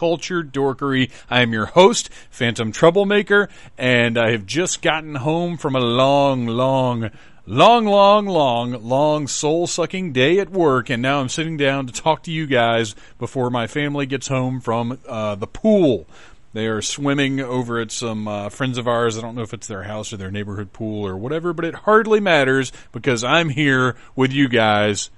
culture dorkery. I am your host, Phantom Troublemaker, and I have just gotten home from a long, long, long, long, long, long soul sucking day at work, and now I'm sitting down to talk to you guys before my family gets home from uh, the pool. They are swimming over at some uh, friends of ours. I don't know if it's their house or their neighborhood pool or whatever, but it hardly matters because I'm here with you guys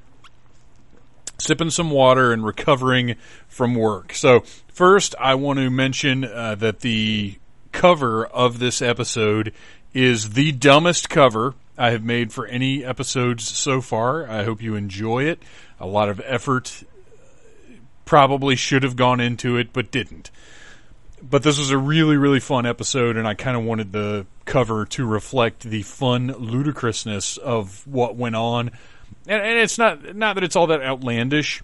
sipping some water and recovering from work. So, first, I want to mention uh, that the cover of this episode is the dumbest cover I have made for any episodes so far. I hope you enjoy it. A lot of effort probably should have gone into it, but didn't but this was a really really fun episode and i kind of wanted the cover to reflect the fun ludicrousness of what went on and, and, it's not not that it's all that outlandish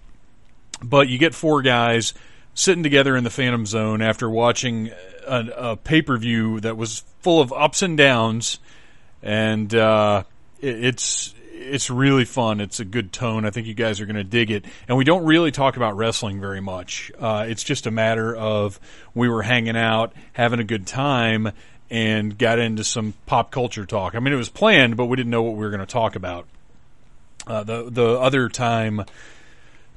but you get four guys sitting together in the phantom zone after watching a, a pay-per-view that was full of ups and downs and uh, it, it's it's really fun. It's a good tone. I think you guys are going to dig it. And we don't really talk about wrestling very much. Uh, it's just a matter of we were hanging out, having a good time, and got into some pop culture talk. I mean, it was planned, but we didn't know what we were going to talk about. Uh, the the other time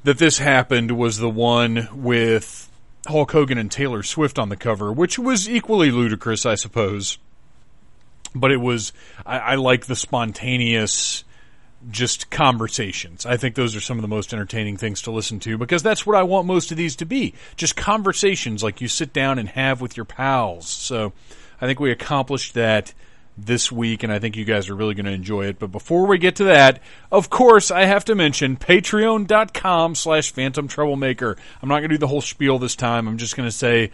that this happened was the one with Hulk Hogan and Taylor Swift on the cover, which was equally ludicrous, I suppose. But it was I, I like the spontaneous just conversations. I think those are some of the most entertaining things to listen to because that's what I want most of these to be. Just conversations like you sit down and have with your pals. So I think we accomplished that this week and I think you guys are really going to enjoy it. But before we get to that, of course, I have to mention patreon.com slash phantom troublemaker. I'm not going to do the whole spiel this time. I'm just going to say,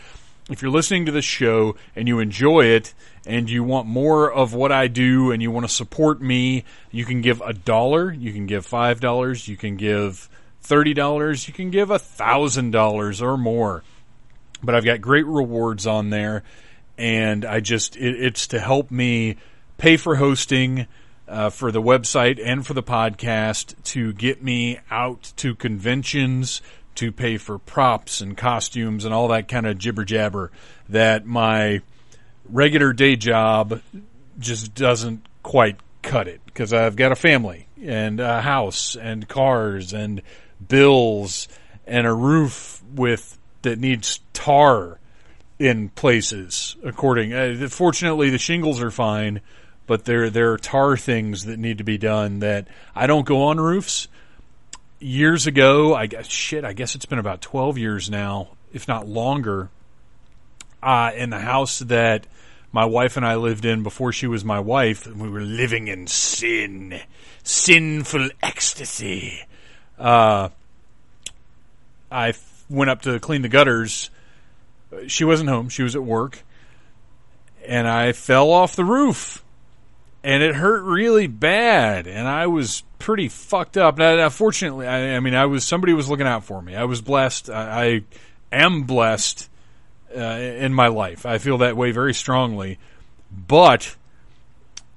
if you're listening to this show and you enjoy it and you want more of what I do and you want to support me, you can give a dollar, you can give five dollars, you can give thirty dollars, you can give a thousand dollars or more. But I've got great rewards on there, and I just it, it's to help me pay for hosting. Uh, for the website and for the podcast to get me out to conventions, to pay for props and costumes and all that kind of jibber jabber that my regular day job just doesn't quite cut it because I've got a family and a house and cars and bills and a roof with that needs tar in places according uh, fortunately the shingles are fine but there there are tar things that need to be done that I don't go on roofs years ago, I guess shit, I guess it's been about 12 years now, if not longer. Uh, in the house that my wife and I lived in before she was my wife, and we were living in sin, sinful ecstasy. Uh, I f- went up to clean the gutters. She wasn't home; she was at work, and I fell off the roof and it hurt really bad, and I was pretty fucked up. Now, now fortunately, I, I, mean, I was somebody was looking out for me. I was blessed. I, I am blessed uh, in my life. I feel that way very strongly. But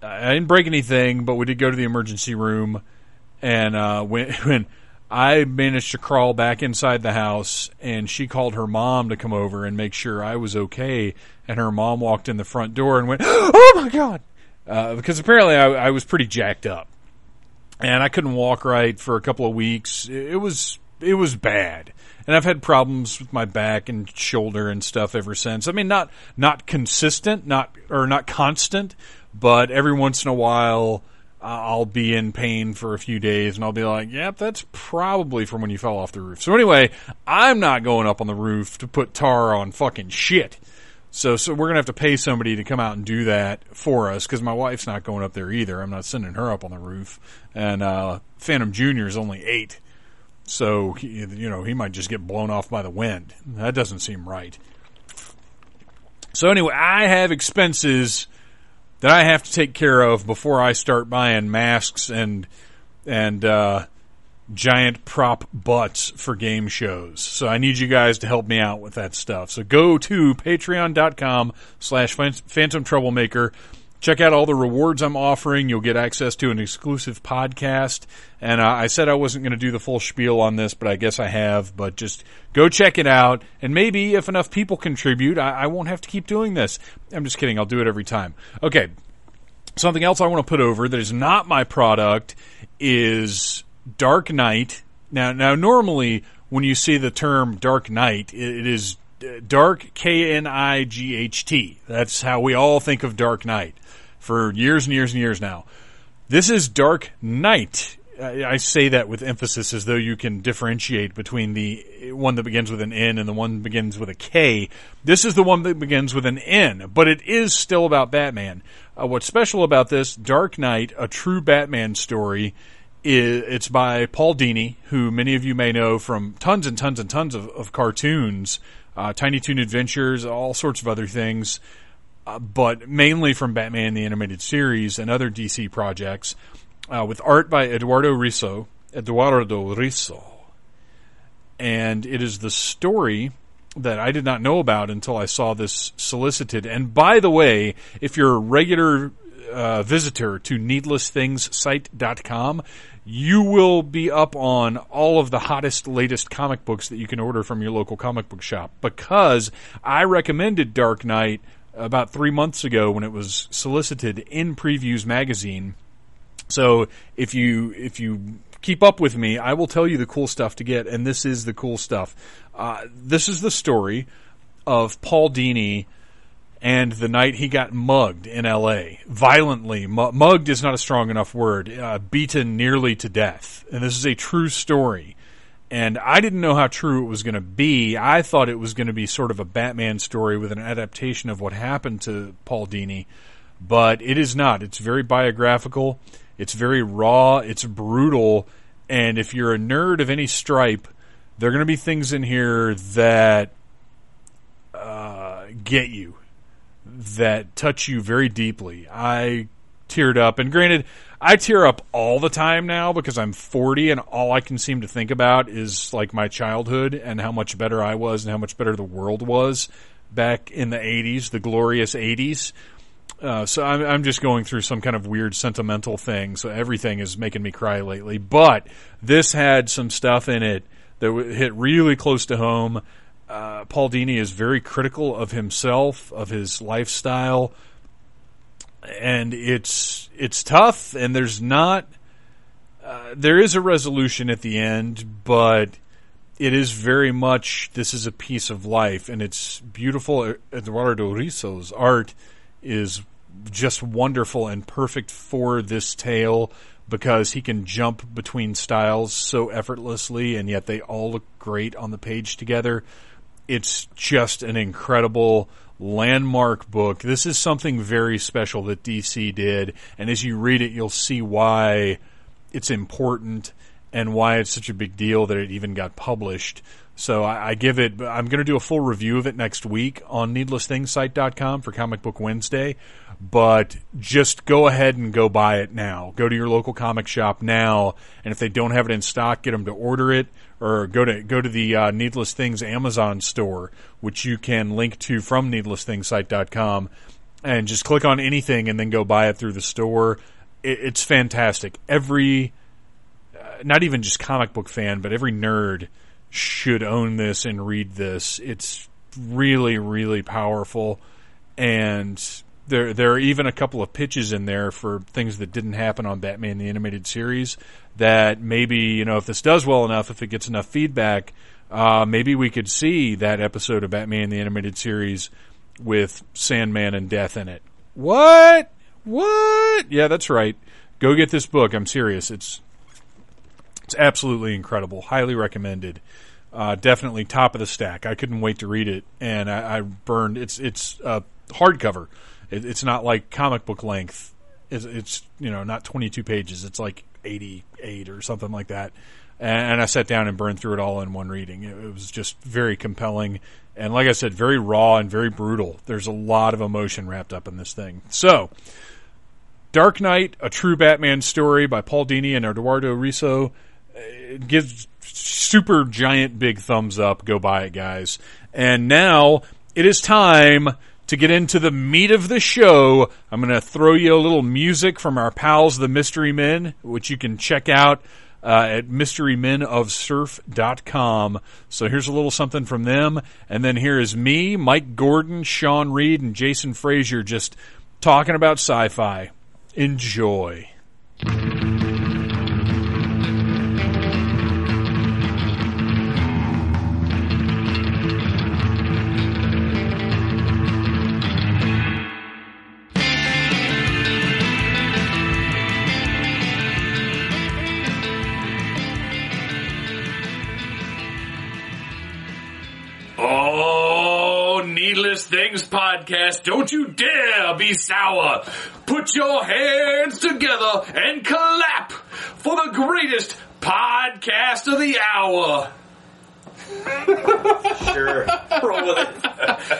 I didn't break anything. But we did go to the emergency room, and uh, when when I managed to crawl back inside the house, and she called her mom to come over and make sure I was okay. And her mom walked in the front door and went, "Oh my god!" Uh, because apparently I, I, was pretty jacked up, and I couldn't walk right for a couple of weeks. It was it was bad, and I've had problems with my back and shoulder and stuff ever since. I mean, not not consistent, not or not constant, but every once in a while. I'll be in pain for a few days and I'll be like, yep, that's probably from when you fell off the roof. So anyway, I'm not going up on the roof to put tar on fucking shit. So, so we're gonna have to pay somebody to come out and do that for us because my wife's not going up there either. I'm not sending her up on the roof, and uh, Phantom Junior is only eight, so you know he might just get blown off by the wind. That doesn't seem right. So anyway, I have expenses that I have to take care of before I start buying masks and and uh, giant prop butts for game shows. So I need you guys to help me out with that stuff. So go to patreon.com slash phantom troublemaker. Check out all the rewards I'm offering. You'll get access to an exclusive podcast. And uh, I said I wasn't going to do the full spiel on this, but I guess I have. But just go check it out. And maybe if enough people contribute, I, I won't have to keep doing this. I'm just kidding. I'll do it every time. Okay. Something else I want to put over that is not my product is Dark Night. Now, now normally when you see the term Dark Knight, it is Dark K N I G H T. That's how we all think of Dark Knight for years and years and years now. This is Dark Night. I say that with emphasis as though you can differentiate between the one that begins with an N and the one that begins with a K. This is the one that begins with an N, but it is still about Batman. Uh, what's special about this, Dark Night, a true Batman story, is, it's by Paul Dini, who many of you may know from tons and tons and tons of, of cartoons, uh, Tiny Toon Adventures, all sorts of other things uh, but mainly from Batman the Animated Series and other DC projects, uh, with art by Eduardo Risso. Eduardo Risso. And it is the story that I did not know about until I saw this solicited. And by the way, if you're a regular uh, visitor to needlessthingssite.com, you will be up on all of the hottest, latest comic books that you can order from your local comic book shop because I recommended Dark Night about three months ago when it was solicited in Previews magazine. So if you if you keep up with me, I will tell you the cool stuff to get, and this is the cool stuff. Uh, this is the story of Paul Dini and the night he got mugged in L.A. violently. Mugged is not a strong enough word. Uh, beaten nearly to death, and this is a true story and I didn't know how true it was going to be. I thought it was going to be sort of a Batman story with an adaptation of what happened to Paul Dini, but it is not. It's very biographical. It's very raw. It's brutal. And if you're a nerd of any stripe, there are going to be things in here that uh, get you, that touch you very deeply. I teared up, and granted, I tear up all the time now because I'm 40 and all I can seem to think about is like my childhood and how much better I was and how much better the world was back in the 80s, the glorious 80s. Uh, so I'm, I'm just going through some kind of weird sentimental thing. So everything is making me cry lately. But this had some stuff in it that hit really close to home. Uh, Paul Dini is very critical of himself, of his lifestyle, and it's it's tough, and there's not uh, there is a resolution at the end, but it is very much this is a piece of life, and it's beautiful. Eduardo Risso's art is just wonderful and perfect for this tale because he can jump between styles so effortlessly, and yet they all look great on the page together. It's just an incredible landmark book. This is something very special that DC did, and as you read it, you'll see why it's important and why it's such a big deal that it even got published. So I, I give it. I'm going to do a full review of it next week on NeedlessThingsSite.com for Comic Book Wednesday. But just go ahead and go buy it now. Go to your local comic shop now, and if they don't have it in stock, get them to order it or go to go to the uh, Needless Things Amazon store, which you can link to from needlessthingssite.com, and just click on anything and then go buy it through the store. It, it's fantastic. Every, uh, not even just comic book fan, but every nerd should own this and read this. It's really, really powerful, and there there are even a couple of pitches in there for things that didn't happen on Batman the Animated Series that maybe, you know, if this does well enough, if it gets enough feedback, uh, maybe we could see that episode of Batman the Animated Series with Sandman and Death in it. What? What? Yeah, that's right. Go get this book. I'm serious. It's it's absolutely incredible. Highly recommended. Uh, definitely top of the stack. I couldn't wait to read it, and I, I burned. It's it's a hardcover. It, it's not like comic book length. It's, it's you know not 22 pages. It's like 88 or something like that. And, I sat down and burned through it all in one reading. It, it was just very compelling And like I said, very raw and very brutal. There's a lot of emotion wrapped up in this thing. So, Dark Night, a true Batman story by Paul Dini and Eduardo Risso. It gives super giant big thumbs up. Go buy it, guys. And now it is time to get into the meat of the show. I'm going to throw you a little music from our pals, the Mystery Men, which you can check out uh, at mysterymenofsurf.com. So here's a little something from them. And then here is me, Mike Gordon, Sean Reed, and Jason Frazier just talking about sci fi. Enjoy. Things podcast, don't you dare be sour. Put your hands together and clap for the greatest podcast of the hour. Sure. Roll with it.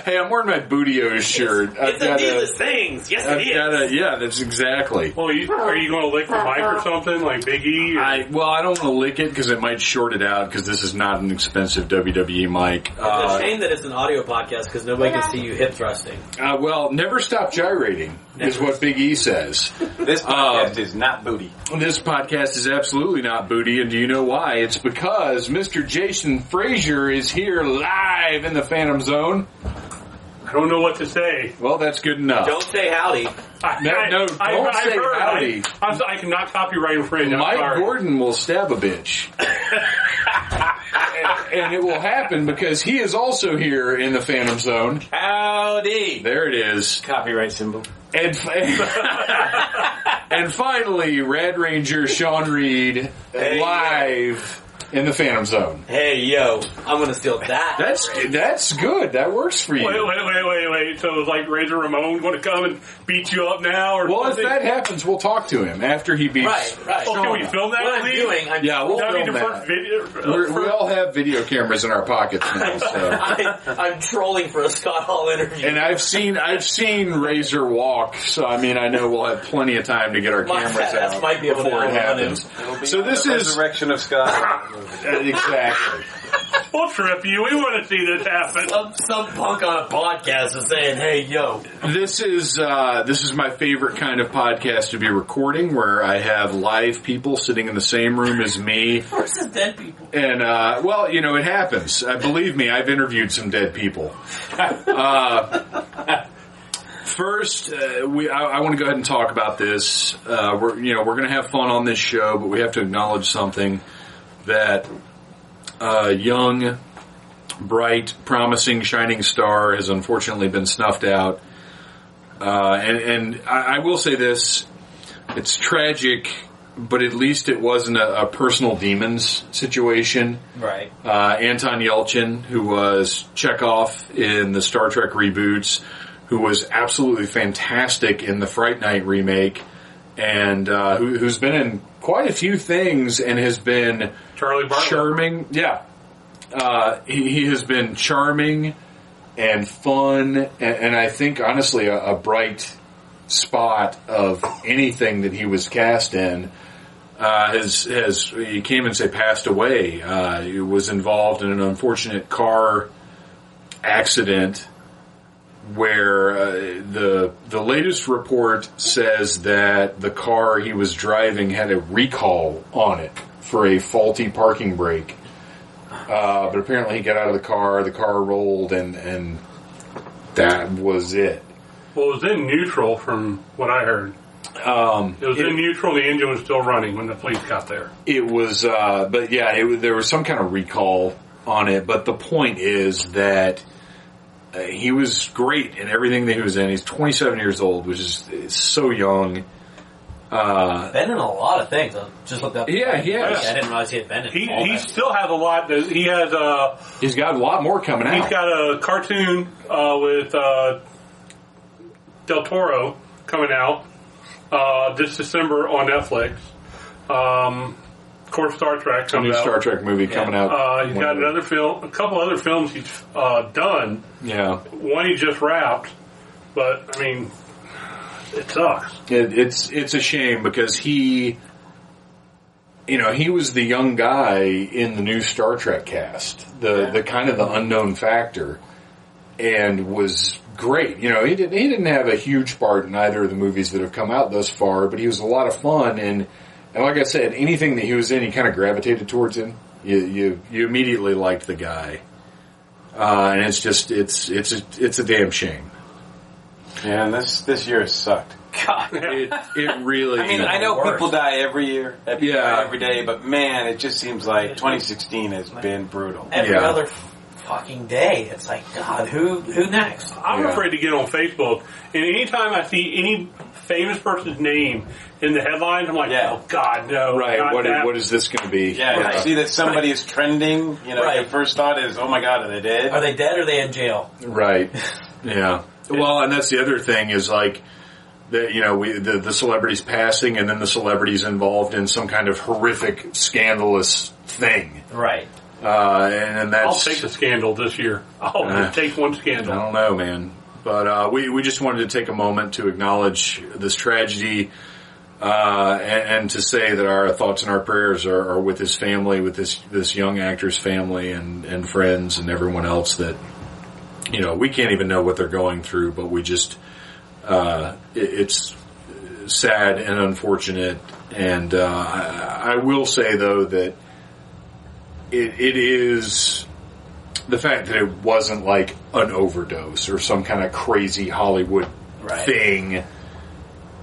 Hey, I'm wearing my Booty-O's shirt. I've It's a got needless things. Yes, I've it is. got a, yeah, that's exactly. Well, you, are you going to lick the mic or something like Big E? Or, I, well, I don't want to lick it because it might short it out because this is not an expensive WWE mic. It's Uh, a shame that it's an audio podcast because nobody can see you hip thrusting. uh, well, never stop gyrating is what Big E says. This Um, podcast is not booty. This podcast is absolutely not booty, and do you know why? It's because Mr. Jason Frazier is here live in the Phantom Zone. I don't know what to say. Well, that's good enough. Don't say howdy. I, No, I, no, I, don't I've say heard, howdy. I, I'm, I cannot copyright infringe. I'm Mike sorry. Gordon will stab a bitch. and it will happen because he is also here in the Phantom Zone. Howdy. There it is. Copyright symbol. And, and finally, Red Ranger Sean Reed Hey. live in the Phantom Zone. Hey, yo. I'm going to steal that. That's that's good. That works for you. Wait, wait, wait, wait, wait. So is like Razor Ramon going to come and beat you up now? Or Well, if something? that happens, we'll talk to him after he beats. Right, right. Oh, can we film that? What I'm doing, I'm, Yeah, we'll film that. first video. We're, uh, we all have video cameras in our pockets now. So. I'm, I'm trolling for a Scott Hall interview. And I've seen I've seen Razor walk, so I mean I know we'll have plenty of time to get our My cameras fat out might be before it happens. Be So this the is- resurrection of Scott. Exactly. We'll trip you. We want to see this happen. some, some punk on a podcast is saying, hey, yo. This is uh, this is my favorite kind of podcast to be recording, where I have live people sitting in the same room as me, Versus dead people. and uh, well, you know it happens. Uh, believe me, I've interviewed some dead people. Uh, First, uh, we I, I want to go ahead and talk about this. Uh, we're you know we're going to have fun on this show, but we have to acknowledge something that uh, young, bright, promising, shining star has unfortunately been snuffed out. Uh, and and I, I will say this: it's tragic, but at least it wasn't a, a personal demons situation. Right. Uh, Anton Yelchin, who was Chekhov in the Star Trek reboots, who was absolutely fantastic in the Fright Night remake, and uh, who, who's been in quite a few things and has been Charlie Bartlett. charming. Yeah, uh, he, he has been charming and fun, and, and I think honestly a, a bright spot of anything that he was cast in. Uh, has has he came and say passed away. Uh, he was involved in an unfortunate car accident where uh, the the latest report says that the car he was driving had a recall on it for a faulty parking brake. Uh, but apparently he got out of the car, the car rolled, and and that was it. Well, it was in neutral from what I heard. Um, It was in neutral. The engine was still running when the police got there. It was, uh, but yeah, it there was some kind of recall on it. But the point is that uh, he was great in everything that he was in. He's 27 years old, which is so young. Uh, Been in a lot of things. I just looked up. Yeah, he has. I didn't realize he had been in He all he that. still has a lot. that- He has a he's got a lot more coming he's out. got a cartoon uh, with uh, Del Toro coming out uh, this December on Netflix. Um, of course, Star Trek A comes new out. Star Trek movie coming out. Uh, he's got another film, a couple other films he's uh, done. Yeah, One he just wrapped, but I mean, it sucks. it, it's it's a shame because he, you know, he was the young guy in the new Star Trek cast, the the kind of the unknown factor, and was great. You know, he didn't he didn't have a huge part in either of the movies that have come out thus far, but he was a lot of fun and. And like I said, anything that he was in, he kind of gravitated towards him. You you you immediately liked the guy, uh, and it's just it's it's a, it's a damn shame. Yeah, and this this year has sucked. God. It it really. I mean, I know Worse. people die every year, every, Yeah. every day, but man, it just seems like 2016 has been brutal. Every Yeah. other fucking day. It's like, God, who who next? I'm Yeah. afraid to get on Facebook, and anytime I see any famous person's name in the headlines, I'm like, Yeah. oh God, no! right. not What that. what is this going to be? Yeah, Right. you see that somebody is trending, you know, Right. your first thought is, oh my god, are they dead? Are they dead or are they in jail? Right. Yeah. Well, and that's the other thing is like that. You know, we the the celebrities passing, and then the celebrities involved in some kind of horrific, scandalous thing. Right. Uh, and, and I'll that's take a scandal this year. I'll Uh, take one scandal. I scandal. don't know, man. But uh, we we just wanted to take a moment to acknowledge this tragedy. Uh, and, and to say that our thoughts and our prayers are, are with his family, with this this young actor's family and, and friends and everyone else that you know we can't even know what they're going through, but we just uh, it, it's sad and unfortunate. And uh, I, I will say though that it, it is the fact that it wasn't like an overdose or some kind of crazy Hollywood Right. thing.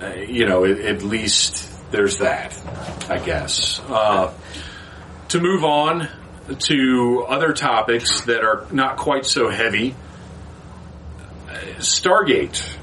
Uh, you know, at, at least there's that, I guess. Uh, to move on to other topics that are not quite so heavy, Stargate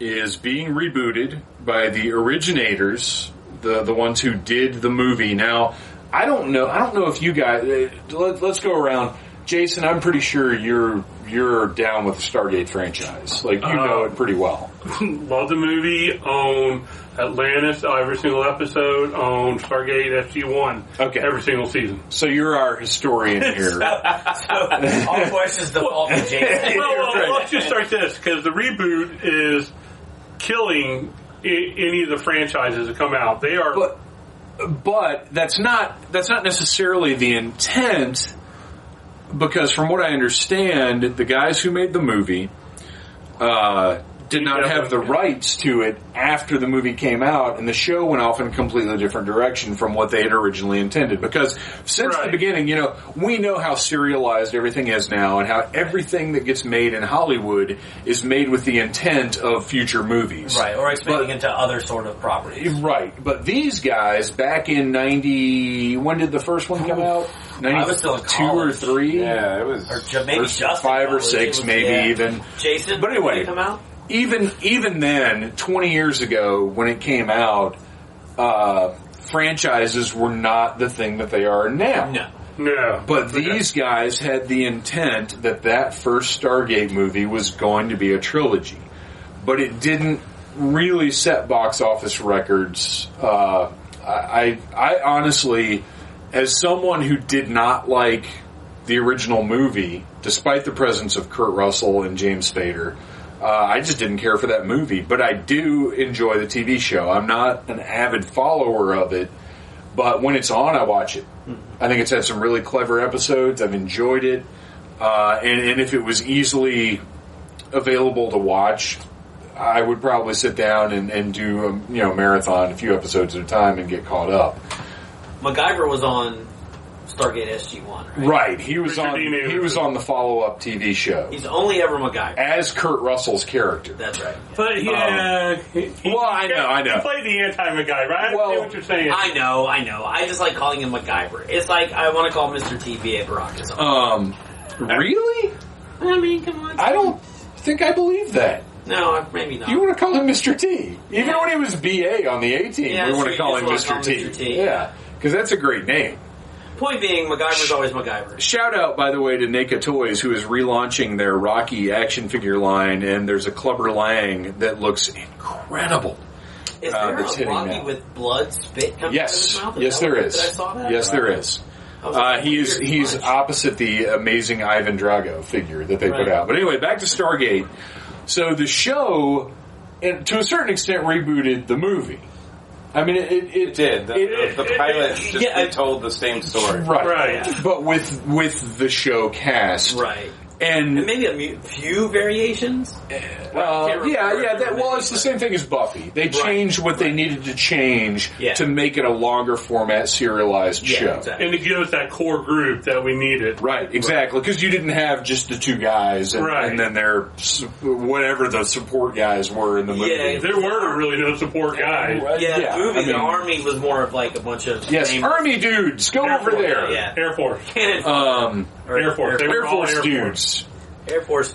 is being rebooted by the originators, the the ones who did the movie. Now, I don't know. I don't know if you guys. Uh, let, let's go around. Jason, I'm pretty sure you're you're down with the Stargate franchise. Like you know Uh, it pretty well. Love the movie. Own Atlantis. Every single episode. Own Stargate SG One. Okay. Every single season. So you're our historian here. So, all questions default to Jason. well, well, Right. let's just start this because the reboot is killing I- any of the franchises that come out. They are. but but that's not that's not necessarily the intent because from what I understand, the guys who made the movie uh, did not have the rights to it after the movie came out, and the show went off in a completely different direction from what they had originally intended. Because since the beginning, you know, we know how serialized everything is now, and how everything that gets made in Hollywood is made with the intent of future movies. Right, or expanding But- into other sort of properties. Right, but these guys back in ninety, when did the first one come oh, out? I was still in Ninety-two or college. three, Yeah, it was. Or maybe Or just five or six, was- maybe yeah. even. Jason, But anyway. did come out? Even even then, twenty years ago when it came out, uh, franchises were not the thing that they are now. No. no. But these guys had the intent that that first Stargate movie was going to be a trilogy, but it didn't really set box office records. Uh, I, I honestly, as someone who did not like the original movie, despite the presence of Kurt Russell and James Spader, uh, I just didn't care for that movie. But I do enjoy the TV show. I'm not an avid follower of it, but when it's on, I watch it. I think it's had some really clever episodes. I've enjoyed it, uh, and, and if it was easily available to watch, I would probably sit down and, and do a you know marathon, a few episodes at a time, and get caught up. MacGyver was on Stargate SG One. Right? Right? He was Richard on. Dean Anderson. He was on the follow up TV show He's only ever MacGyver. as Kurt Russell's character. That's right. But yeah, he, he- Well, I know, I know. He played the anti guy, right? I Well, see what you're saying. I know, I know. I just like calling him MacGyver. It's like I want to call Mr. T B.A. Baracus. Um, really? I mean, come on. I don't think I believe that. No, maybe not. You want to call him Mr. T. Even Yeah. when he was BA on the A team, Yeah, we so want you to call just him wanna Mr. call him T. Mr. T. Yeah, because that's a great name. Point being, MacGyver's always MacGyver. Shout out, by the way, to NECA Toys, who is relaunching their Rocky action figure line, and there's a Clubber Lang that looks incredible. Is uh, there that's a hitting Rocky now. with blood spit coming out of Yes, his mouth? yes, there is. I saw that? Yes, there is. Uh, like, he is he's opposite the amazing Ivan Drago figure that they Right. put out. But anyway, back to Stargate. So the show, and to a certain extent, rebooted the movie. I mean, it, it, It did. The, It- the pilots just Yeah, I- told the same story. right, Right. But with with the show cast, Right. And And maybe a few variations. Uh, yeah, yeah. That, well, it's the same thing as Buffy. They changed what they needed to change Yeah. to make it a longer format serialized Yeah, show. exactly. And to give us that core group that we needed. Right, exactly. Because you didn't have just the two guys, and, Right. and then their su- whatever the support guys were in the movie. Yeah, There weren't really no support guys. Yeah, Yeah, the movie, I mean- the army was more of like a bunch of Yes, named- army dudes, go Air over Force, there. Yeah, Air Force. Um, or Air Force. They Air all Force Air dudes. Air Force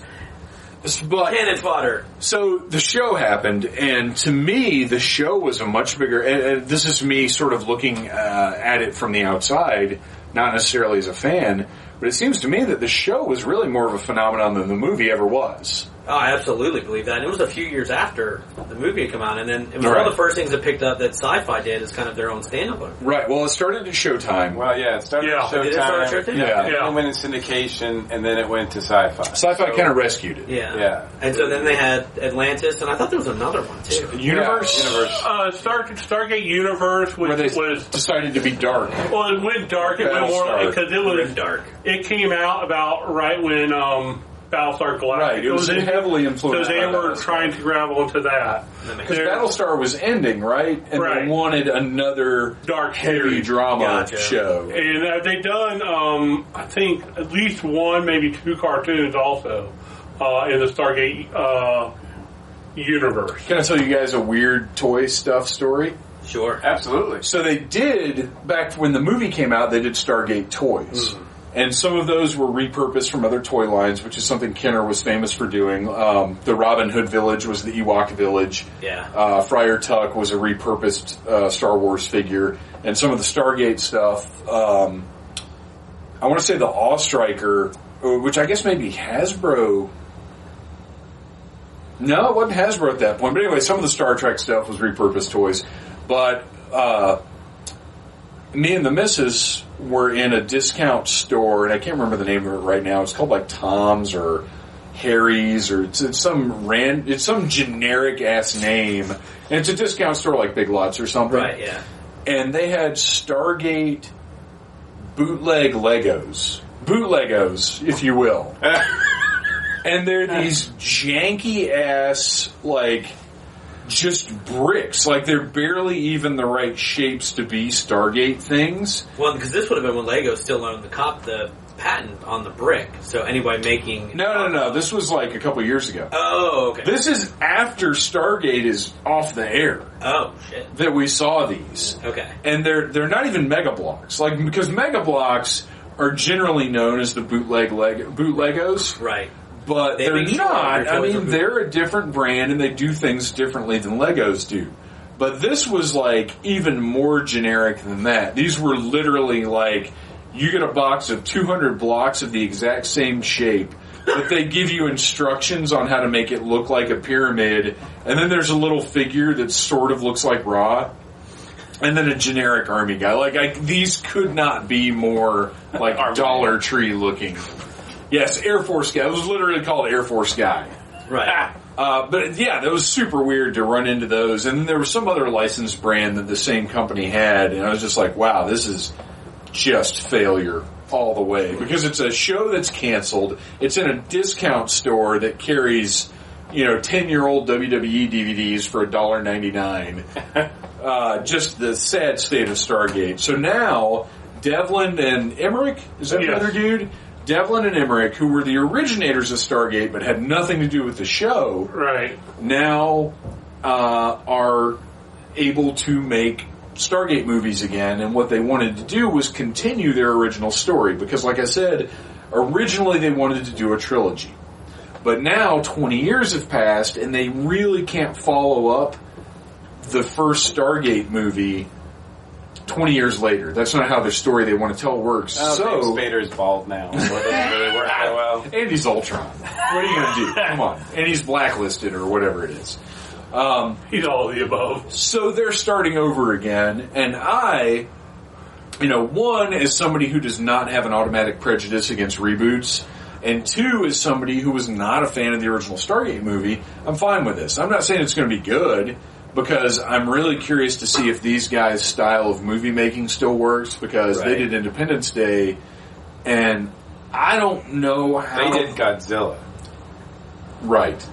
But cannon fodder. So the show happened, and to me, the show was a much bigger. And, and this is me sort of looking uh, at it from the outside, not necessarily as a fan. But it seems to me that the show was really more of a phenomenon than the movie ever was. Oh, I absolutely believe that. And it was a few years after the movie had come out, and then it was Right. one of the first things that picked up that Sci-Fi did as kind of their own stand-up. Right. Well, it started at Showtime. Well, yeah, it started Yeah. at Did it start at Showtime. Showtime? Yeah. and then went in syndication, and then it went to sci-fi. Sci-Fi So- kind of rescued it. Yeah. Yeah. And so then they had Atlantis, and I thought there was another one too. Universe, Yeah, universe. Uh, Star, Stargate Universe, which where they was decided to be dark. well, it went dark. It went more because it was Dark. It came out about right when um, Battlestar Galactica. Right. It was in- heavily So influenced. they by were Battlestar. trying to grab onto that. That Because Battlestar was ending, right? And Right. they wanted another Dark heavy series. drama Gotcha. show. And uh, they done, um, I think, at least one, maybe two cartoons also uh, in the Stargate uh, universe. Can I tell you guys a weird toy stuff story? Sure. Absolutely. So they did back when the movie came out. They did Stargate toys, Hmm. And some of those were repurposed from other toy lines, which is something Kenner was famous for doing. Um, the Robin Hood Village was the Ewok Village. Yeah. Uh, Friar Tuck was a repurposed uh, Star Wars figure, and some of the Stargate stuff. Um, I want to say the Awe Striker, uh, which I guess maybe Hasbro. No, it wasn't Hasbro at that point. But anyway, some of the Star Trek stuff was repurposed toys. But uh, me and the missus were in a discount store, and I can't remember the name of it right now. It's called like Tom's or Harry's, or it's, it's some ran, it's some generic ass name, and it's a discount store like Big Lots or something. Right. Yeah. And they had Stargate bootleg Legos, bootlegos, if you will. and they're these janky ass like just bricks like they're barely even the right shapes to be stargate things Well, because this would have been when Lego still owned the cop the patent on the brick. So anybody making no no no this was like a couple years ago Oh, okay. this is after stargate is off the air oh shit. that we saw these Okay. and they're they're not even Mega Bloks like because Mega Bloks are generally known as the bootleg leg bootlegos Right. But They are not. I mean, they're a different brand and they do things differently than Legos do. But this was like even more generic than that. These were literally like you get a box of 200 blocks of the exact same shape, but they give you instructions on how to make it look like a pyramid, and then there's a little figure that sort of looks like Ra. And then a generic army guy. Like I, these could not be more like Dollar Tree looking. Yes, Air Force guy. It was literally called Air Force guy. Right. Uh, but yeah, that was super weird to run into those. And then there was some other licensed brand that the same company had, and I was just like, wow, this is just failure all the way because it's a show that's canceled. It's in a discount store that carries, you know, ten year old WWE DVDs for $1.99. uh, just the sad state of Stargate. So now Devlin and Emmerich is that the other dude? Devlin and Emmerich, who were the originators of Stargate but had nothing to do with the show, Right. now uh, are able to make Stargate movies again. And what they wanted to do was continue their original story because, like I said, originally they wanted to do a trilogy. But now 20 years have passed and they really can't follow up the first Stargate movie 20 years later. That's not how the story they want to tell works. Oh, so, James Spader is bald now. So it doesn't really work that well. Andy's Ultron. What are you going to do? Come on. And he's blacklisted or whatever it is. Um, He's all of the above. so they're starting over again, and I, you know, one is somebody who does not have an automatic prejudice against reboots, and two is somebody who was not a fan of the original Stargate movie. I'm fine with this. I'm not saying it's going to be good because I'm really curious to see if these guys' style of movie making still works because they did Independence Day, and I don't know how. They did Godzilla. right.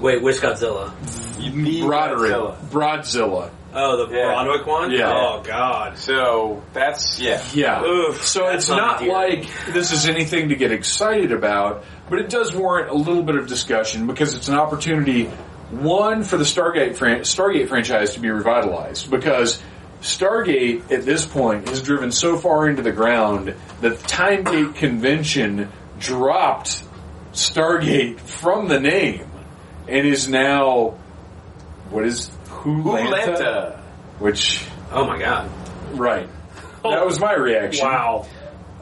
Wait, which Godzilla? You need Broderick, Godzilla. Broadzilla. Oh, the Yeah. Broadwick one. Yeah. Oh God. So that's yeah. Yeah. Oof, so it's not not like this is anything to get excited about, but it does warrant a little bit of discussion because it's an opportunity, one, for the Stargate fran- Stargate franchise to be revitalized because Stargate at this point has driven so far into the ground that the Timegate convention dropped Stargate from the name and is now what is Wholanta? Wholanta. Which Oh my God. right. That was my reaction. Wow.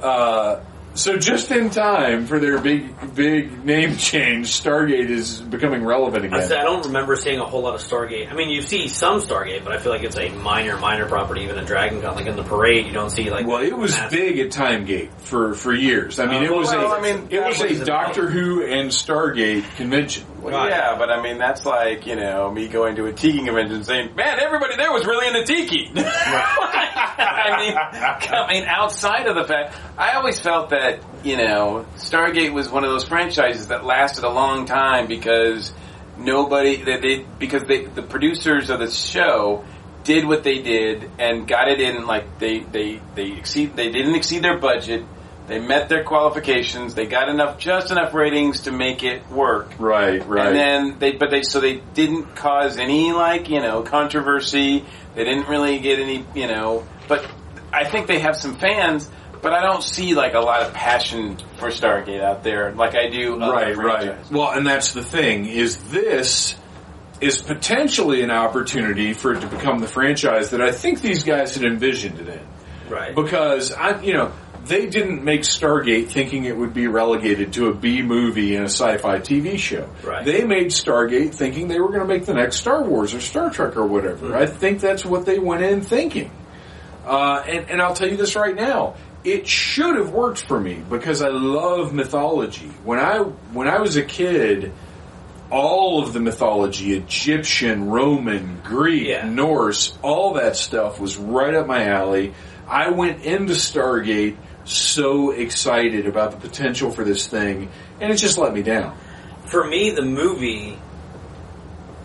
Uh, so just in time for their big, big name change, Stargate is becoming relevant I again. said I don't remember seeing a whole lot of Stargate. I mean, you see some Stargate, but I feel like it's a minor, minor property. Even in Dragon Con, like in the parade, you don't see like. Well, it was massive- big at Timegate for, for years. I mean, it oh, was Well, a I mean, it was a Doctor Who and Stargate convention. Well, Right. Yeah, but I mean that's like you know me going to a tiki convention and saying, "Man, everybody there was really into tiki." I mean, I mean, outside of the fact, I always felt that you know Stargate was one of those franchises that lasted a long time because nobody that they because they the producers of the show did what they did and got it in like they they they exceed they didn't exceed their budget. They met their qualifications. They got enough, just enough ratings to make it work. Right, right. And then they, but they, so they didn't cause any like, you know, controversy. They didn't really get any, you know, but I think they have some fans, but I don't see like a lot of passion for Stargate out there like I do. other right, right. Well, and that's the thing is this is potentially an opportunity for it to become the franchise that I think these guys had envisioned it in. right. because I, you know, they didn't make Stargate thinking it would be relegated to a B movie and a sci-fi TV show. Right. They made Stargate thinking they were going to make the next Star Wars or Star Trek or whatever. I think that's what they went in thinking. Uh, and, and I'll tell you this right now. It should have worked for me because I love mythology. When I when I was a kid, all of the mythology, Egyptian, Roman, Greek, Yeah. Norse, all that stuff was right up my alley. I went into Stargate so excited about the potential for this thing, and it just let me down. For me, the movie,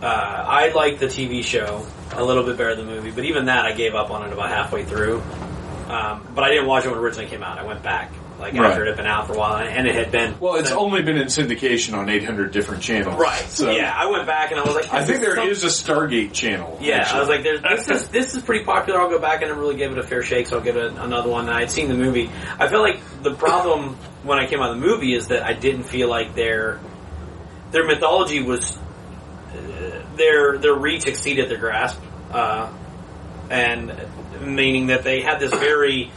uh, I liked the TV show a little bit better than the movie, but even that I gave up on it about halfway through. Um, but I didn't watch it when it originally came out. I went back, like Right. after it had been out for a while, and it had been. Well, it's only been in syndication on 800 different channels. Right. So yeah, I went back and I was like, I this think there some- is a Stargate channel. Yeah, I was like, There's, this is this is pretty popular. I'll go back and really give it a fair shake. So I'll give it another one. I'd seen the movie. I feel like the problem when I came out of the movie is that I didn't feel like their their mythology was uh, their their reach exceeded their grasp, uh, and meaning that they had this very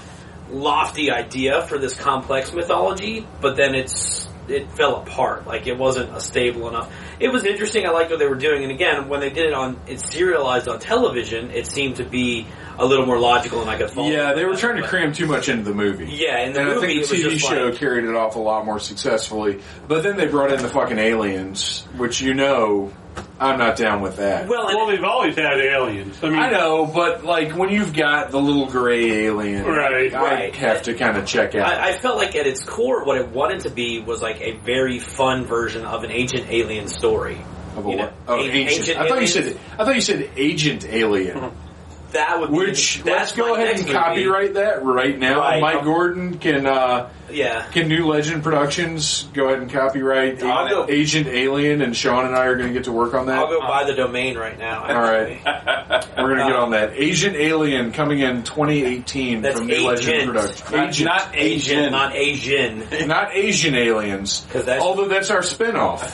lofty idea for this complex mythology, but then it's it fell apart. Like it wasn't a stable enough. It was interesting. I liked what they were doing, and again, when they did it on it serialized on television, it seemed to be a little more logical, and I could follow. Yeah, they were trying to but- cram too much into the movie. Yeah, in the and movie, I think the TV show like- carried it off a lot more successfully. But then they brought in the fucking aliens, which you know, I'm not down with that. Well, Well, they've always had aliens. I mean, I know, but like when you've got the little gray alien, Right. I Right. have to kind of check out. I, I felt like at its core, what it wanted to be was like a very fun version of an ancient alien story. of a you know, what? Oh, a- ancient. ancient I thought you aliens. said. I thought you said agent alien. Mm-hmm. That would be Which that's let's go ahead next and movie. copyright that right now. Right. Mike Gordon can uh, Yeah, can New Legend Productions go ahead and copyright I'll go- Agent Alien, and Sean and I are going to get to work on that. I'll go buy the domain right now. All right. We're going to get on that. Agent Alien coming in 2018 That's from New Legend. Productions. Not- Agent, not Asian, Asian. not Asian. not Asian aliens. 'Cause that's- Although that's our spinoff.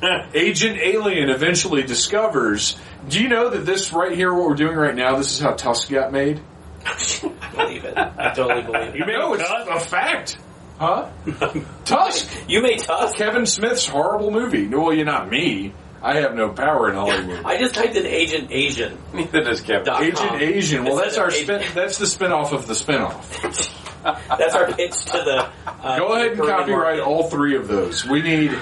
Agent Alien eventually discovers. Do you know that this right here, what we're doing right now, this is how Tusk got made? I believe it. I totally believe You it. made No, it's Tusk? a fact. Huh? Tusk. You made Tusk. Kevin Smith's horrible movie. Well, you're not me. I have no power in Hollywood. I just typed in Agent Asian. Neither does Kevin. Dot Agent com. Asian. Well, that's our spin. That's the spinoff of the spinoff. That's our pitch to the. Uh, Go ahead and copyright market. all three of those. We need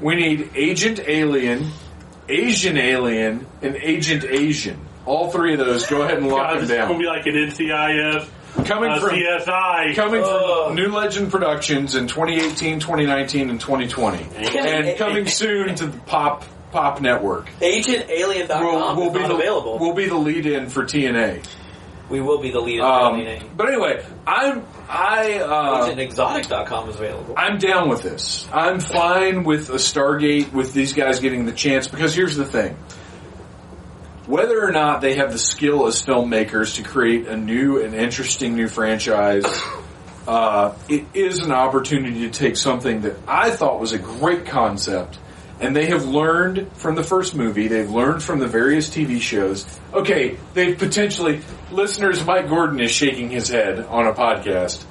we need Agent Alien, Asian Alien, and Agent Asian. All three of those. Go ahead and lock God, them this is going to be like an NCIS, Coming uh, from CSI. coming Ugh. from New Legend Productions in 2018, 2019, and 2020, and coming soon to the Pop Pop Network. AgentAlien.com We'll, we'll is be not the available. we'll be the lead-in for TNA. We will be the lead. Um, but anyway, I'm I uh, AgentExotic.com is available. I'm down with this. I'm fine with a Stargate with these guys getting the chance because here's the thing. Whether or not they have the skill as filmmakers to create a new and interesting new franchise, uh, it is an opportunity to take something that I thought was a great concept, and they have learned from the first movie, they've learned from the various TV shows. Okay, they potentially, listeners, Mike Gordon is shaking his head on a podcast.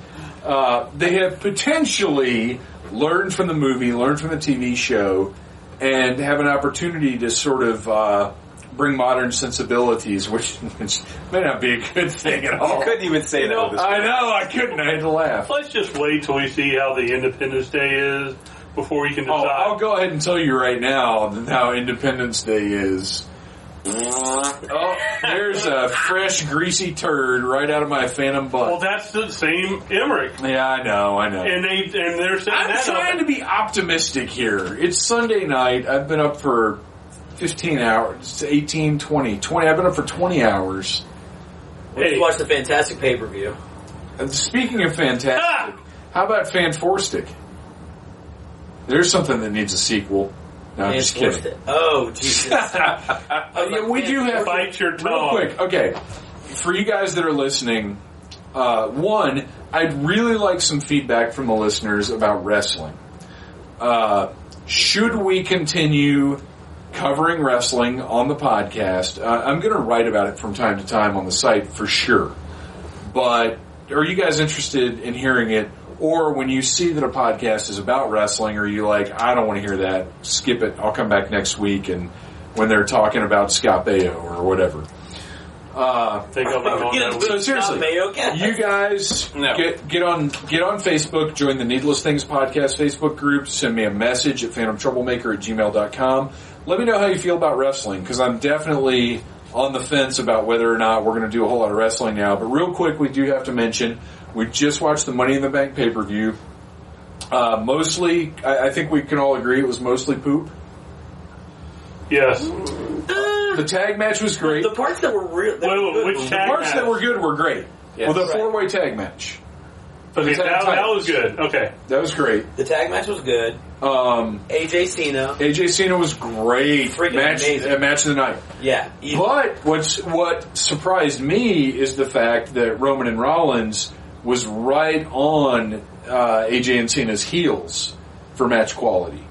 Uh, they have potentially learned from the movie, learned from the TV show, and have an opportunity to sort of uh, bring modern sensibilities, which, which may not be a good thing at all. I couldn't even say that. with this I know, I couldn't. I had to laugh. Let's just wait till we see how the Independence Day is before we can decide. Oh, I'll go ahead and tell you right now how Independence Day is. Oh, there's a fresh, greasy turd right out of my phantom butt. well, that's the same Emmerich, Yeah, I know, I know. and they and they're saying I'm that. trying to be optimistic here. It's Sunday night. I've been up for 15 hours, 18, 20, 20. I've been up for 20 hours. Let's Hey. watch the fantastic pay per view. Speaking of fantastic, Ah! how about Fant4stic? There's something that needs a sequel. No, I'm just kidding. Oh Jesus! Uh, yeah, we do have Bite your real tongue. quick. Okay, for you guys that are listening, uh, one, I'd really like some feedback from the listeners about wrestling. Uh, should we continue covering wrestling on the podcast? Uh, I'm going to write about it from time to time on the site for sure. But are you guys interested in hearing it? Or when you see that a podcast is about wrestling, are you like, I don't want to hear that, skip it, I'll come back next week and when they're talking about Scott Baio or whatever. Uh, think I'll be We're going gonna that lose way. so seriously, Scott Mayo you guys No. get get on get on Facebook, join the Needless Things Podcast Facebook group, send me a message at phantomtroublemaker at gmail.com. Let me know how you feel about wrestling, because I'm definitely on the fence about whether or not we're going to do a whole lot of wrestling now. But real quick, we do have to mention, we just watched the Money in the Bank pay-per-view. Uh, mostly, I, I think we can all agree it was mostly poop. Yes. The tag match was great. the parts that were real. that Wait, wait, which were tag The parts match? that were good were great. Yes. well, the Right. four-way tag match. Okay, Tag that, that was good. Okay. That was great. The tag match was good. Um, AJ Cena, AJ Cena was great. Freaking match, amazing. uh, match of the night. yeah. He- But what's what surprised me is the fact that Roman and Rollins was right on uh, AJ and Cena's heels for match quality.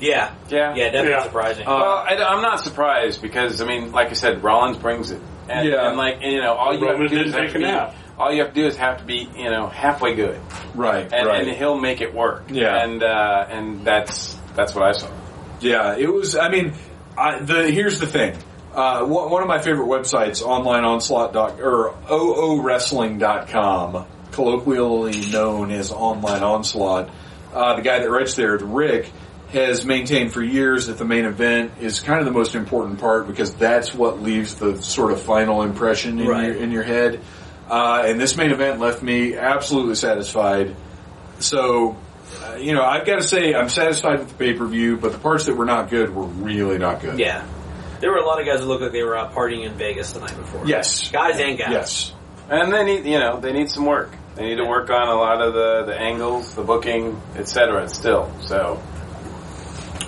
yeah, Yeah. yeah, definitely Yeah. surprising. Uh, Well, I, am not surprised because I mean, like I said, Rollins brings it, and, Yeah. and like and, you know, all you have to do is have to be, nap. all you have to do is have to be you know halfway good, Right, and, right. and he'll make it work. Yeah. and uh, and that's that's what I saw. Yeah, it was. I mean, I, the here's the thing. Uh, one, one of my favorite websites, online onslaught dot or oowrestling.com, colloquially known as online onslaught. Uh, the guy that writes there, Rick, has maintained for years that the main event is kind of the most important part because that's what leaves the sort of final impression in Right. your in your head. Uh, and this main event left me absolutely satisfied. So, uh, you know, I've got to say I'm satisfied with the pay per view, but the parts that were not good were really not good. yeah, there were a lot of guys that looked like they were out partying in Vegas the night before. Yes. guys and gals. Yes. And they need you know they need some work. They need to work on a lot of the the angles, the booking, etc. Still, so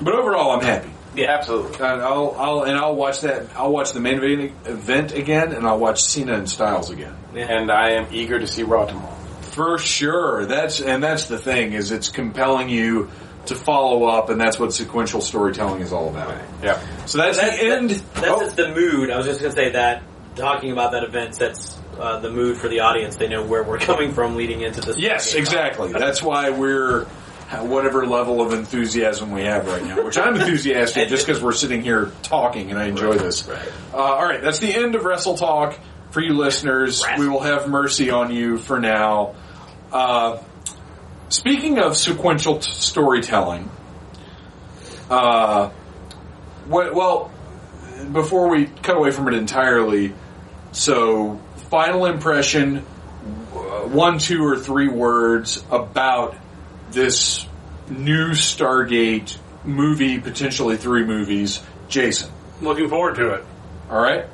But overall, I'm happy. yeah. absolutely. And I'll, I'll and I'll watch that. I'll watch the main event- event again, and I'll watch Cena and Styles again yeah. And I am eager to see Raw tomorrow. for sure. That's and that's the thing is it's compelling you to follow up, and that's what sequential storytelling is all about. Yeah. So that's, That's, the end. that's, that's oh, just the mood. I was just gonna say that talking about that event sets uh, the mood for the audience. They know where we're coming from leading into this. yes, exactly. That's why we're whatever level of enthusiasm we have right now, which I'm enthusiastic just because we're sitting here talking and I enjoy this. Uh, all right, that's the end of Wrestle Talk for you listeners. We will have mercy on you for now. Uh, speaking of sequential t- storytelling, uh, what, well, before we cut away from it entirely, so final impression, uh, one, two, or three words about this new Stargate movie, potentially three movies. Jason, Looking forward to it. all right.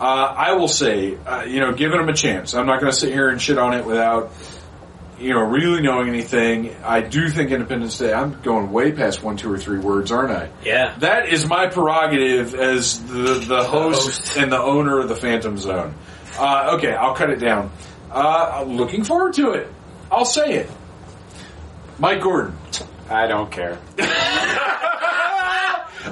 Uh, I will say, uh, you know, giving them a chance. I'm not going to sit here and shit on it without, you know, really knowing anything. I do think Independence Day. I'm going way past one, two, or three words, aren't I? Yeah. That is my prerogative as the the host, host. and the owner of the Phantom Zone. Uh, okay, I'll cut it down. Uh, I'm looking forward to it. I'll say it. Mike Gordon. I don't care.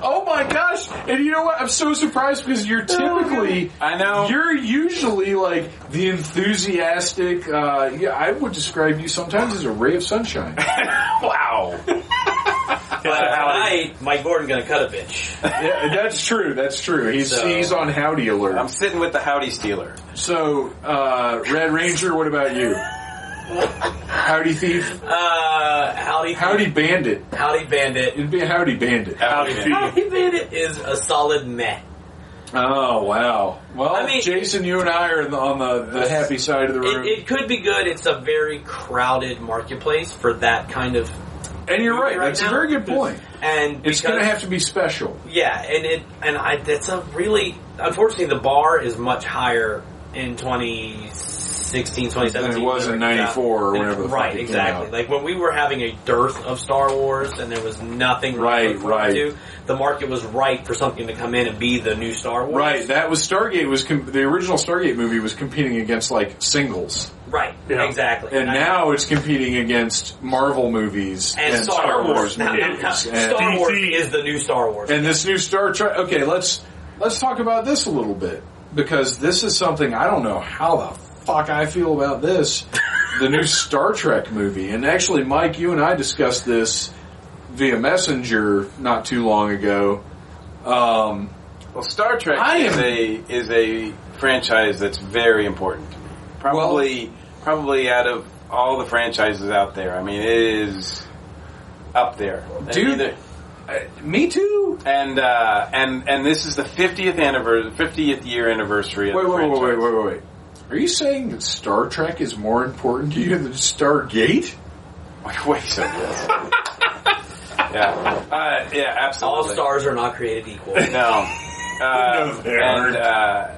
Oh my gosh! And you know what? I'm so surprised because you're typically, I know. you're usually like the enthusiastic. Uh, yeah, I would describe you sometimes as a ray of sunshine. wow. But tonight, Mike Gordon gonna cut a bitch. yeah, that's true. That's true. He's So- he's on Howdy alert. I'm sitting with the Howdy Stealer. So, uh, Red Ranger, what about you? Howdy Thief? Uh, Howdy, Howdy Bandit. Howdy Bandit. It'd be a Howdy Bandit. Howdy Yeah. Thief. Howdy Bandit is a solid meh. Oh, wow. Well, I mean- Jason, you and I are on the, on the, the happy side of the room. It, it could be good. It's a very crowded marketplace for that kind of, and you're right. right That's a very good point. and It's going to have to be special. Yeah, and it and I that's a really unfortunately the bar is much higher in 2016, 2017 Than it was in 94 or whenever fuck Right, exactly. Like when we were having a dearth of Star Wars and there was nothing Right, to look forward right. to, the market was ripe for something to come in and be the new Star Wars. Right. That was Stargate. Was com- the original Stargate movie was competing against like singles, Right. Yeah. Exactly. and I- now it's competing against Marvel movies and, Star, Wars. Now- now- movies. now, And- Star Wars DC. is the new Star Wars. And this new Star Trek. Okay, let's let's talk about this a little bit because this is something I don't know how the fuck I feel about this. the new Star Trek movie, and actually, Mike, you and I discussed this via Messenger not too long ago. Um, Well, Star Trek I is am- a is a franchise that's very important to me. Probably, probably out of all the franchises out there, I mean, it is up there, Dude. either- uh, me too. and uh, and and this is the fiftieth anniversary, fiftieth year anniversary of Wait, the wait, wait, franchise. wait, wait, wait, wait. Are you saying that Star Trek is more important to you than Stargate? Wait, wait a second. yeah, uh, yeah, All stars are not created equal. No. Uh, No, and, uh,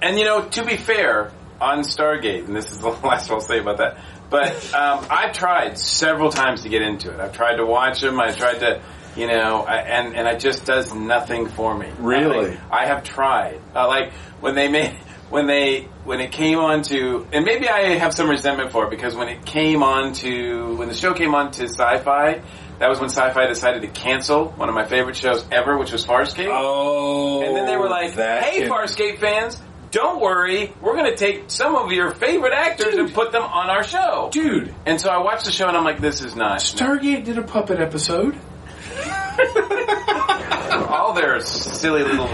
and you know, to be fair, on Stargate, and this is the last I'll say about that, but um, I've tried several times to get into it. I've tried to watch them. I tried to, you know, I, and and it just does nothing for me. Really? Like, I have tried. Uh, like when they made. When they when it came on to and maybe I have some resentment for it because when it came on to when the show came on to sci-fi that was when sci-fi decided to cancel one of my favorite shows ever which was Farscape Oh, and then they were like, "Hey, can- Farscape fans, don't worry. We're going to take some of your favorite actors and put them on our show." dude." And so I watched the show and I'm like, "This is not." Stargate did a puppet episode. All their silly little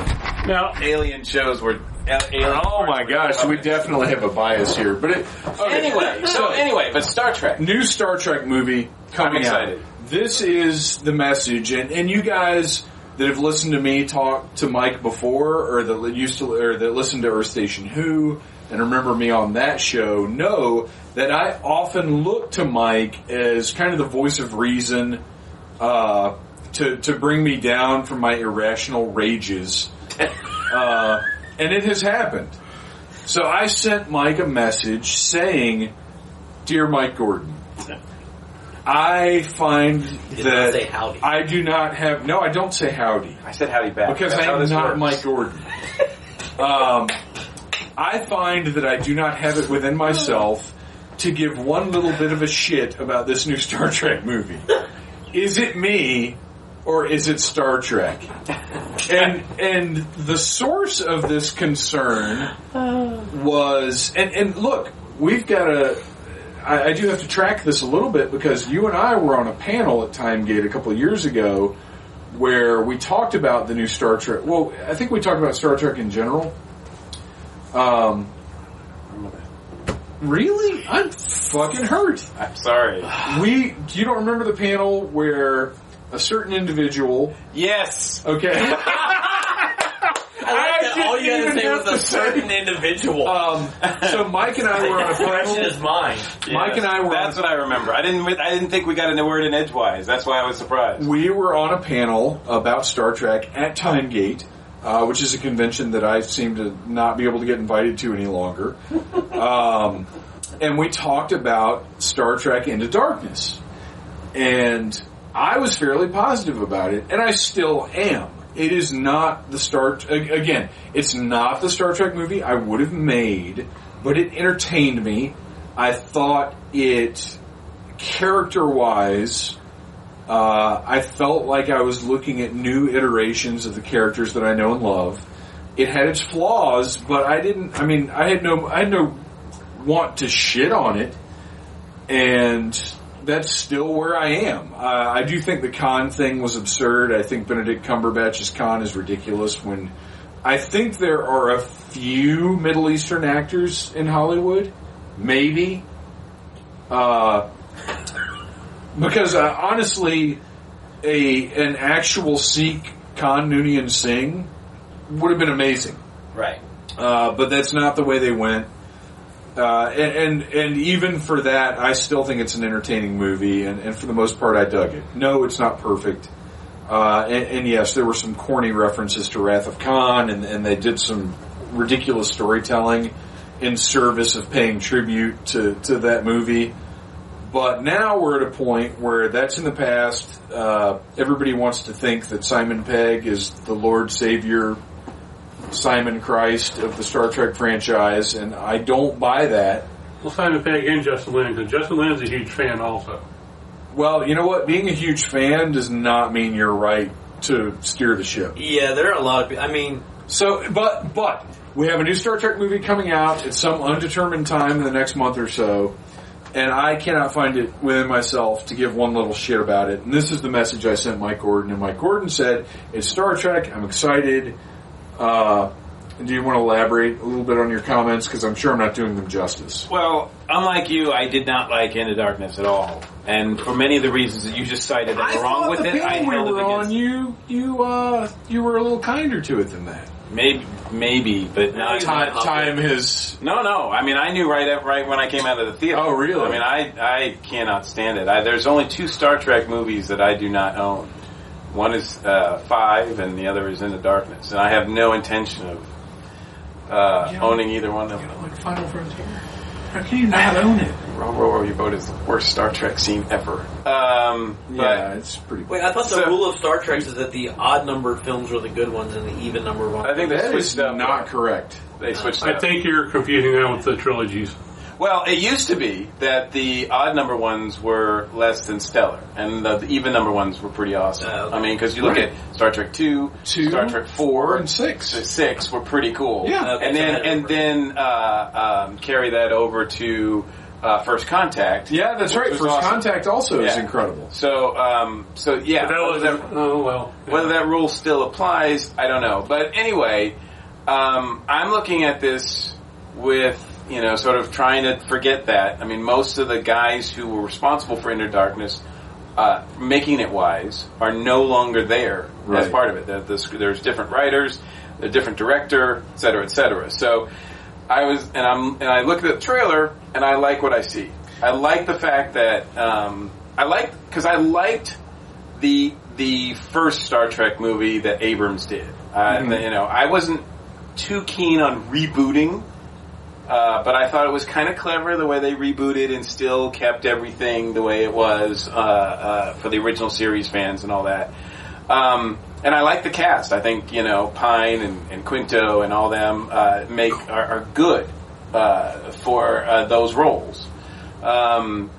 Now, alien shows were. Alien Oh my gosh, we definitely have a bias here. But it, okay. Anyway, so anyway, but Star Trek. new Star Trek movie coming I'm excited. out. This is the message, and, and you guys that have listened to me talk to Mike before, or that used to, or that listened to Earth Station Who, and remember me on that show, know that I often look to Mike as kind of the voice of reason, uh, to to bring me down from my irrational rages, uh, and it has happened. So I sent Mike a message saying, "Dear Mike Gordon." I find Did that say howdy. I do not have. No, I don't say howdy I said howdy back because That's I'm this not works. Mike Gordon. um, I find that I do not have it within myself to give one little bit of a shit about this new Star Trek movie. Is it me or is it Star Trek? And and the source of this concern was and and look, we've got a I, I do have to track this a little bit because you and I were on a panel at Timegate a couple of years ago where we talked about the new Star Trek. Well, I think we talked about Star Trek in general. Um, really? I'm fucking hurt. I'm sorry. We, you don't remember the panel where a certain individual, Yes. okay, like that all you had to say was a to certain individual. um, so Mike and I were on a Fresh in his panel. Mike and I were That's what I remember. I didn't. I didn't think we got a word in edgewise. That's why I was surprised. We were on a panel about Star Trek at Timegate, uh, which is a convention that I seem to not be able to get invited to any longer. Um, and we talked about Star Trek Into Darkness. And I was fairly positive about it, and I still am. It is not the Star, again, it's not the Star Trek movie I would have made, but it entertained me. I thought it, character-wise, uh, I felt like I was looking at new iterations of the characters that I know and love. It had its flaws, but I didn't. I mean, I had no, I had no want to shit on it, and that's still where I am. Uh, I do think the Khan thing was absurd. I think Benedict Cumberbatch's Khan is ridiculous. When I think there are a few Middle Eastern actors in Hollywood, maybe. Uh, because uh, honestly, a an actual Sikh Khan Noonien Singh would have been amazing. Right. Uh, but that's not the way they went. Uh, and, and and even for that, I still think it's an entertaining movie, and, and for the most part, I dug it. No, it's not perfect, uh, and, and yes, there were some corny references to Wrath of Khan, and, and they did some ridiculous storytelling in service of paying tribute to, to that movie. But now we're at a point where that's in the past. Uh, everybody wants to think that Simon Pegg is the Lord Savior Simon Christ of the Star Trek franchise, and I don't buy that. Well, Simon Pegg and Justin Lin, because Justin Lin's a huge fan also. Well, you know what? Being a huge fan does not mean you're right to steer the ship. Yeah, there are a lot of people. I mean, So, but but we have a new Star Trek movie coming out at some undetermined time in the next month or so, and I cannot find it within myself to give one little shit about it. And this is the message I sent Mike Gordon, and Mike Gordon said, "It's Star Trek. I'm excited." Uh, do you want to elaborate a little bit on your comments? Because I'm sure I'm not doing them justice. Well, unlike you, I did not like Into Darkness at all, and for many of the reasons that you just cited that were wrong with the it, I we held it were on, you you uh, you were a little kinder to it than that. Maybe, maybe, but not. Time, time has No, no. I mean, I knew right at, right when I came out of the theater. Oh, really? I mean, I I cannot stand it. I, there's only two Star Trek movies that I do not own. One is uh, Five, and the other is in the Darkness, and I have no intention of uh, Yeah. owning either one of them. like Final Frontier. How can you not own it? Row, row, row your boat is the worst Star Trek scene ever. Um, but Yeah, it's pretty. wait, I thought the So- rule of Star Trek is that the odd numbered films were the good ones and the even numbered ones. I think they That switched is up. not correct. They switched I up. think you're confusing that with the trilogies. Well, it used to be that the odd number ones were less than stellar, and the, the even number ones were pretty awesome. Okay. I mean, because you look Right. at Star Trek two, Two, Star Trek four, four, and six. the six were pretty cool. Yeah. Okay, and then and then uh, um, carry that over to uh, First Contact. Yeah, that's right. First awesome. Contact also is incredible. So, um, so yeah, But that was, whether that- oh well. whether that rule still applies, I don't know. But anyway, um, I'm looking at this with, you know, sort of trying to forget that. I mean, most of the guys who were responsible for Into Darkness, uh, making it wise, are no longer there as part of it. That this, there's different writers, a different director, et cetera, et cetera. So I was, and I'm, and I look at the trailer, and I like what I see. I like the fact that um, I like because I liked the the first Star Trek movie that Abrams did. Uh, You know, I wasn't too keen on rebooting, uh, but I thought it was kind of clever the way they rebooted and still kept everything the way it was uh, uh, for the original series fans and all that. Um, and I like the cast. I think you know Pine and, and Quinto and all them uh, make are, are good uh, for those roles. Um,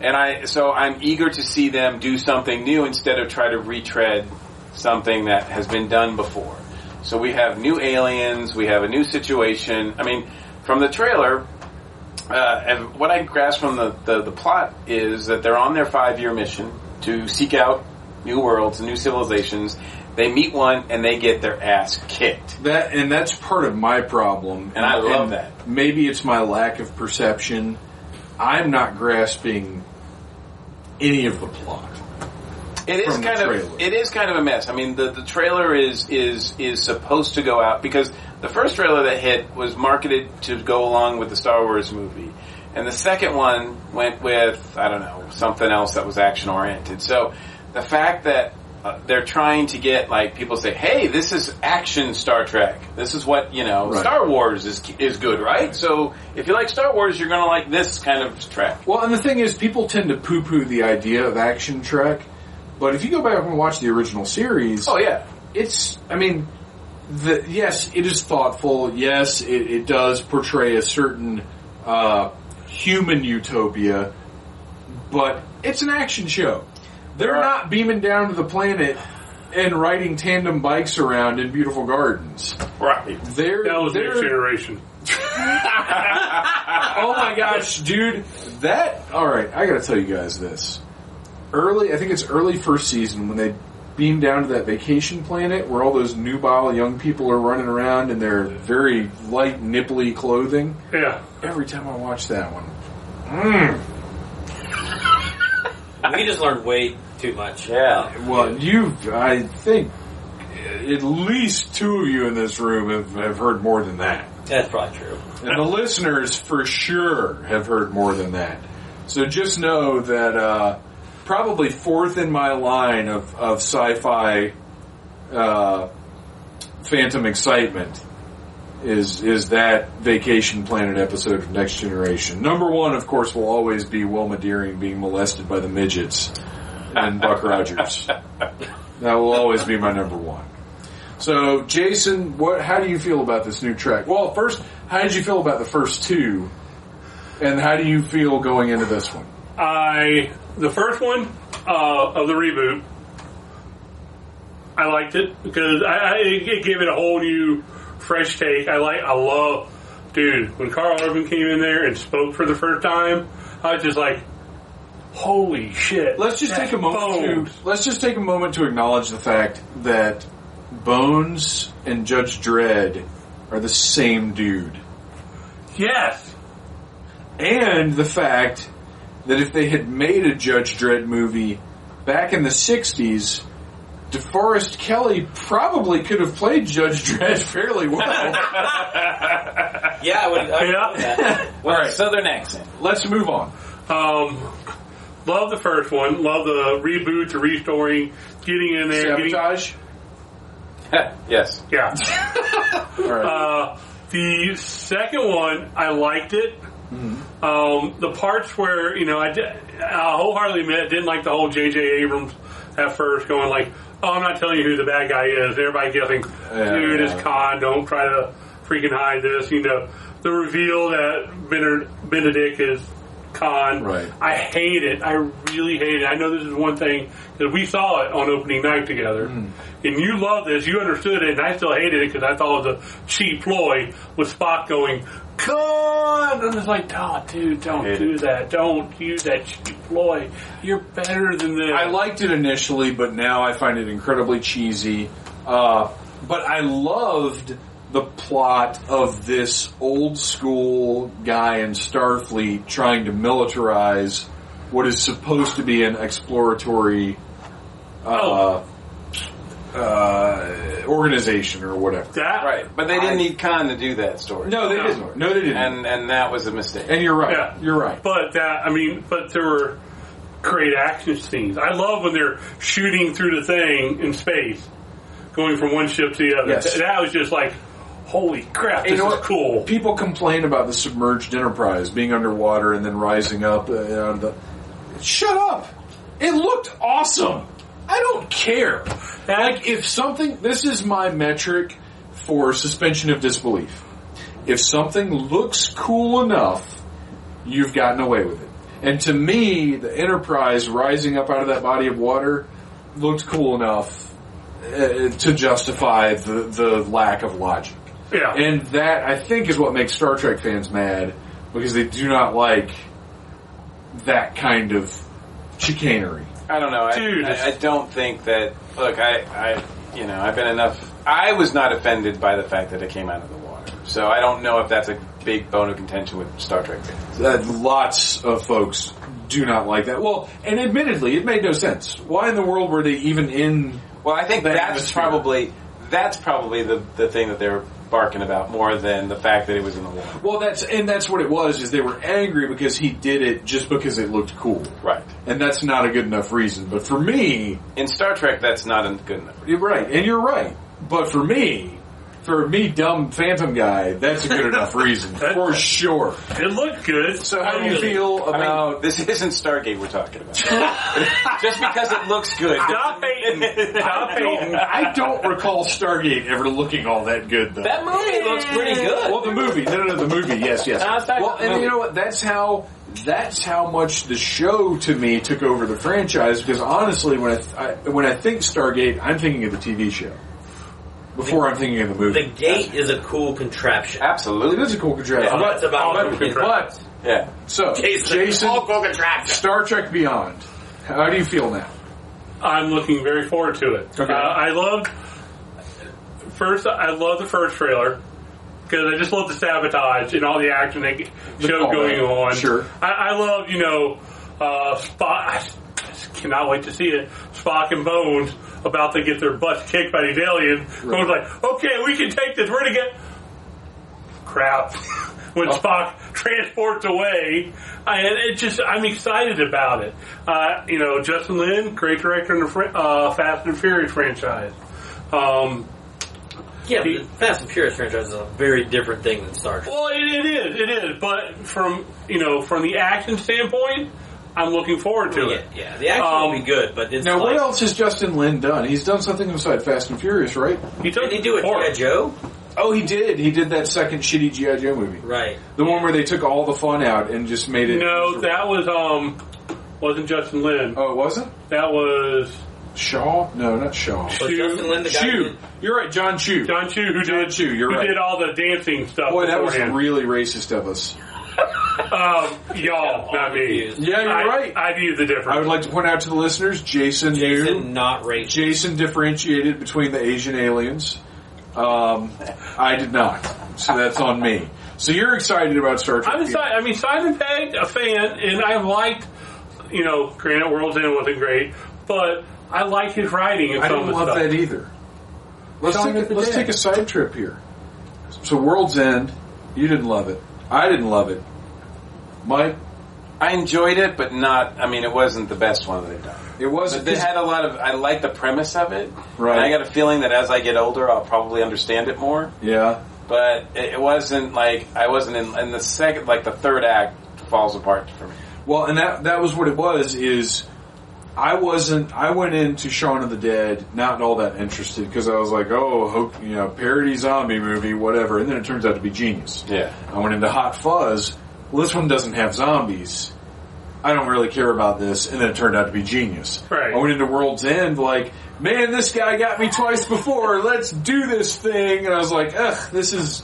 and I, so I'm eager to see them do something new instead of try to retread something that has been done before. So we have new aliens, we have a new situation. I mean, from the trailer, uh, and what I grasp from the, the, the plot is that they're on their five year mission to seek out new worlds, new civilizations. They meet one and they get their ass kicked. That and that's part of my problem, And I love that. Maybe it's my lack of perception. I'm not grasping any of the plot. It is kind of it is kind of a mess. I mean, the the trailer is is is supposed to go out because the first trailer that hit was marketed to go along with the Star Wars movie, and the second one went with I don't know something else that was action oriented. So the fact that uh, they're trying to get like people say, "Hey, this is action Star Trek. This is what you know. Right. Star Wars is is good, right? So if you like Star Wars, you're going to like this kind of Trek." Well, and the thing is, people tend to poo-poo the idea of action Trek, but if you go back and watch the original series, Oh yeah, it's I mean, the yes, it is thoughtful. Yes, it, it does portray a certain uh, human utopia, but it's an action show. They're Right. not beaming down to the planet and riding tandem bikes around in beautiful gardens. right. They're, That was they're next generation. oh my gosh, dude, that all right. I got to tell you guys this. Early, I think it's early first season when they beam down to that vacation planet where all those nubile young people are running around in their very light, nipply clothing. Yeah. Every time I watch that one, We just learned way too much. Yeah. well, you, I think, at least two of you in this room have, have heard more than that. That's probably true. And the listeners for sure have heard more than that. So just know that uh, probably fourth in my line of, of sci-fi uh, phantom excitement is is that Vacation Planet episode of Next Generation. Number one, of course, will always be Wilma Deering being molested by the midgets and Buck Rogers. That will always be my number one. So, Jason, what? How do you feel about this new track? Well, first, how did you feel about the first two, and how do you feel going into this one? I the first one uh, of the reboot. I liked it because I, I it gave it a whole new, fresh take. I like. I love, dude. When Karl Urban came in there and spoke for the first time, I was just like, "Holy shit!" Let's just take a moment Bones. to let's just take a moment to acknowledge the fact that Bones and Judge Dredd are the same dude, Yes. and the fact that if they had made a Judge Dredd movie back in the '60s. DeForest Kelley probably could have played Judge Dredd fairly well. Yeah, I would. I would Yeah. do that. With All right. a southern accent. Let's move on. Um, love the first one. Love the reboot, the restoring, getting in there, getting Sabotage. yes. yeah. All right. Uh, the second one, I liked it. Mm-hmm. Um, the parts where you know I, did, I wholeheartedly admit didn't like the whole J.J. Abrams at first going like, "Oh, I'm not telling you who the bad guy is." Everybody guessing, Yeah, dude, yeah. it's Khan. Don't try to freaking hide this. You know, the reveal that Benedict is Khan. Right. I hate it. I really hate it. I know this is one thing because we saw it on opening night together, Hmm. and you love this. You understood it, and I still hated it because I thought it was a cheap ploy with Spock going Khan, and it's like, oh, dude, don't do that. Don't use that cheap ploy. You're better than this. I liked it initially, but now I find it incredibly cheesy. Uh, but I loved the plot of this old school guy in Starfleet trying to militarize what is supposed to be an exploratory uh, uh, organization or whatever. that. Right. But they didn't need Khan to do that story. No, they No. didn't. No, they didn't. And and that was a mistake. And you're right. Yeah. You're right. But that, I mean, but there were great action scenes. I love when they're shooting through the thing in space, going from one ship to the other. Yes. That was just like, holy crap, You this know is what? cool. People complain about the submerged Enterprise being underwater and then rising up. Uh, the, shut up! It looked awesome. I don't care. Like if something, this is my metric for suspension of disbelief. If something looks cool enough, you've gotten away with it. And to me, the Enterprise rising up out of that body of water looked cool enough uh, to justify the, the lack of logic. Yeah. And that, I think, is what makes Star Trek fans mad because they do not like that kind of chicanery. I don't know. I, Dude. I, I don't think that. Look, I, I, you know, I've been enough. I was not offended by the fact that it came out of the water. So I don't know if that's a big bone of contention with Star Trek fans. That lots of folks do not like that. Well, and admittedly, it made no sense. Why in the world were they even in? Well, I think That that's atmosphere. probably that's probably the the thing that they were barking about more than the fact that it was in the water. Well, that's and that's what it was. Is they were angry because he did it just because it looked cool, Right. and that's not a good enough reason. But for me, In Star Trek, that's not a good enough. You're right, and you're right. But for me, for me, dumb Phantom guy, that's a good enough reason for sure. It looked good. So, how do you feel I mean, about? this isn't Stargate we're talking about. Just because it looks good. Stop hating. Stop hating. I don't recall Stargate ever looking all that good, though. That movie looks pretty good. well, the movie, no, no, no, the movie, yes, yes. I was talking Well, and movie. you know what? That's how. That's how much the show to me took over the franchise. Because honestly, when I, th- I when I think Stargate, I'm thinking of the TV show before I'm thinking of the movie. The gate is a cool contraption. Absolutely. is a cool contraption. Yeah, but, it's about but, cool but Yeah. So, Jason, Jason, all cool contraption. Star Trek Beyond. How do you feel now? I'm looking very forward to it. Okay. Uh, I love first. I love the first trailer because I just love the sabotage and all the action they show going on. Sure. I, I love you know uh, Spock. I just cannot wait to see it. Spock and Bones about to get their butts kicked by these aliens. Bones like, okay, we can take this. We're gonna get crap. when Oh. Spock transports away, I, it just I'm excited about it. Uh, you know, Justin Lin, great director in the fr- uh, Fast and Furious franchise. Um, Yeah, the Fast and Furious franchise is a very different thing than Star Trek. well, it, it is, it is. But from you know, from the action standpoint, I'm looking forward to Yeah, it. yeah, the action Um, will be good, but it's Now, like, what else has Justin Lin done? He's done something beside Fast and Furious, right? He took Did he do it, before. G.I. Joe? Oh, he did. He did that second shitty GI Joe movie, Right. the one where they took all the fun out and just made it. No, that was um, wasn't Justin Lin. Oh, it wasn't That was Shaw. No, not Shaw. Was Chu- Justin Lin the guy who Chu. did- You're right, Jon Chu. Jon Chu, who Jon did Chu, you're who right. did all the dancing stuff. Boy, that was beforehand. really racist of us. Um, y'all, not me. confused. Yeah, you're I, right. I view the difference. I would like to point out to the listeners, Jason, knew. Jason, not racist. Jason differentiated between the Asian aliens. Um, I did not, so that's on me. So you're excited about Star Trek? I'm excited. I mean, Simon Pegg, a fan, and I've liked, you know, granted World's End wasn't great, but I like his writing and I some didn't love stuff. that either. Let's take of the a, let's take a side trip here. So World's End, you didn't love it. I didn't love it. Mike, I enjoyed it, but not. I mean, it wasn't the best one that they've done. it wasn't. But they had a lot of. I like the premise of it. Right. And I got a feeling that as I get older, I'll probably understand it more. yeah. But it it wasn't like I wasn't in. In the second, like the third act, falls apart for me. Well, and that that was what it was. Is I wasn't. I went into Shaun of the Dead not all that interested because I was like, oh, hope, you know, parody zombie movie, whatever. And then it turns out to be genius. Yeah. I went into Hot Fuzz. Well, this one doesn't have zombies. I don't really care about this, and then it turned out to be genius. Right. I went into World's End like, man, this guy got me twice before. Let's do this thing, and I was like, ugh, this is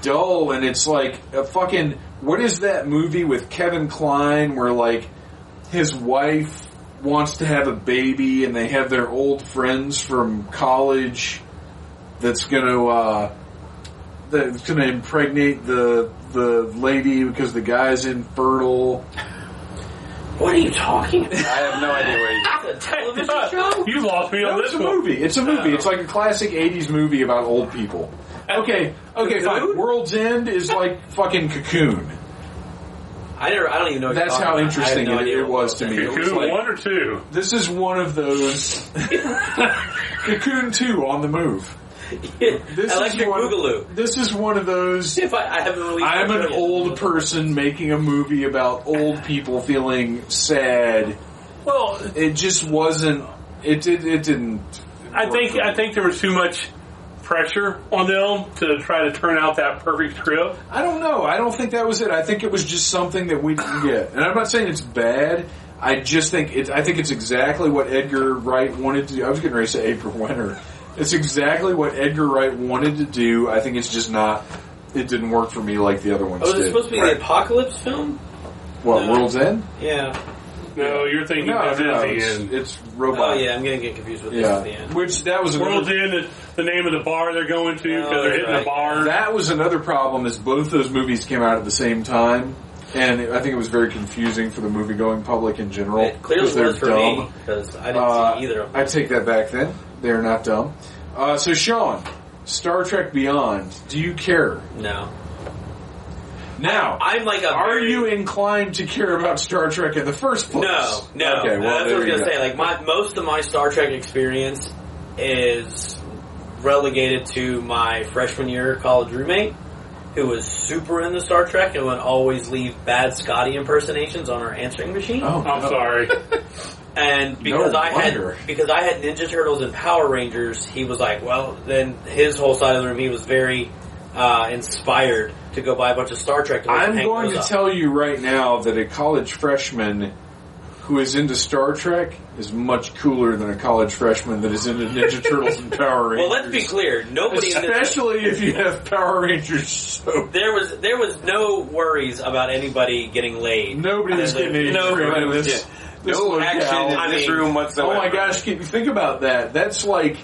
dull, and it's like a fucking. What is that movie with Kevin Kline where like his wife wants to have a baby, and they have their old friends from college that's gonna uh, that's gonna impregnate the the lady because the guy's infertile. What are you talking about? I have no idea where you. A television show? You lost me on No, it's a one. movie. It's a movie. It's like a classic '80s movie about old people. Okay, okay, fine. World's End is like fucking Cocoon. I never. I don't even know. What That's how talking about. I have interesting no it- it was to me. End It was Cocoon like- one or two. This is one of those Cocoon Two on the move. is. This Electric is one, Boogaloo. This is one of those. If I, I haven't really. I'm an yet. old person making a movie about old people feeling sad. Well, It just wasn't. It did. It didn't. I think. I think there was too much pressure on them to try to turn out that perfect script. I don't know. I don't think that was it. I think it was just something that we didn't get. And I'm not saying it's bad. I just think it. I think it's exactly what Edgar Wright wanted to do. I was getting ready to say April Winter. It's exactly what Edgar Wright wanted to do. I think it's just not it didn't work for me like the other ones Oh, was it did. supposed to be the apocalypse film? what No. World's End? Yeah. No, you're thinking No, this no, is the it's, end. it's robot. Oh yeah, I'm gonna get confused with this at the end. which that was World's another, End is the name of the bar they're going to because Oh, they're hitting right. the bar. that was another problem. Is both those movies came out at the same time, and I think it was very confusing for the movie going public in general. It clearly 'cause they're was for dumb. me because I didn't Uh, see either of them. I take that back. Then they're not dumb. Uh, so Sean, Star Trek Beyond. Do you care No, now? I'm like a. Are very- you inclined to care about Star Trek in the first place? No, no. Okay, well, that's what I was gonna go. say. Like my most of my Star Trek experience is relegated to my freshman year college roommate, who was super into Star Trek and would always leave bad Scotty impersonations on our answering machine. Oh, I'm no. sorry. And because No I wonder. had because I had Ninja Turtles and Power Rangers, he was like, well, then his whole side of the room, he was very uh, inspired to go buy a bunch of Star Trek. To I'm going to up. tell you right now that a college freshman who is into Star Trek is much cooler than a college freshman that is into Ninja Turtles and Power Rangers. Well, let's be clear. Nobody in this Especially if you have Power Rangers so There was there was no worries about anybody getting laid. Nobody was getting any no, in Everybody was this. get- this no locale. action in I this mean- room whatsoever. Oh my gosh, can you think about that? That's like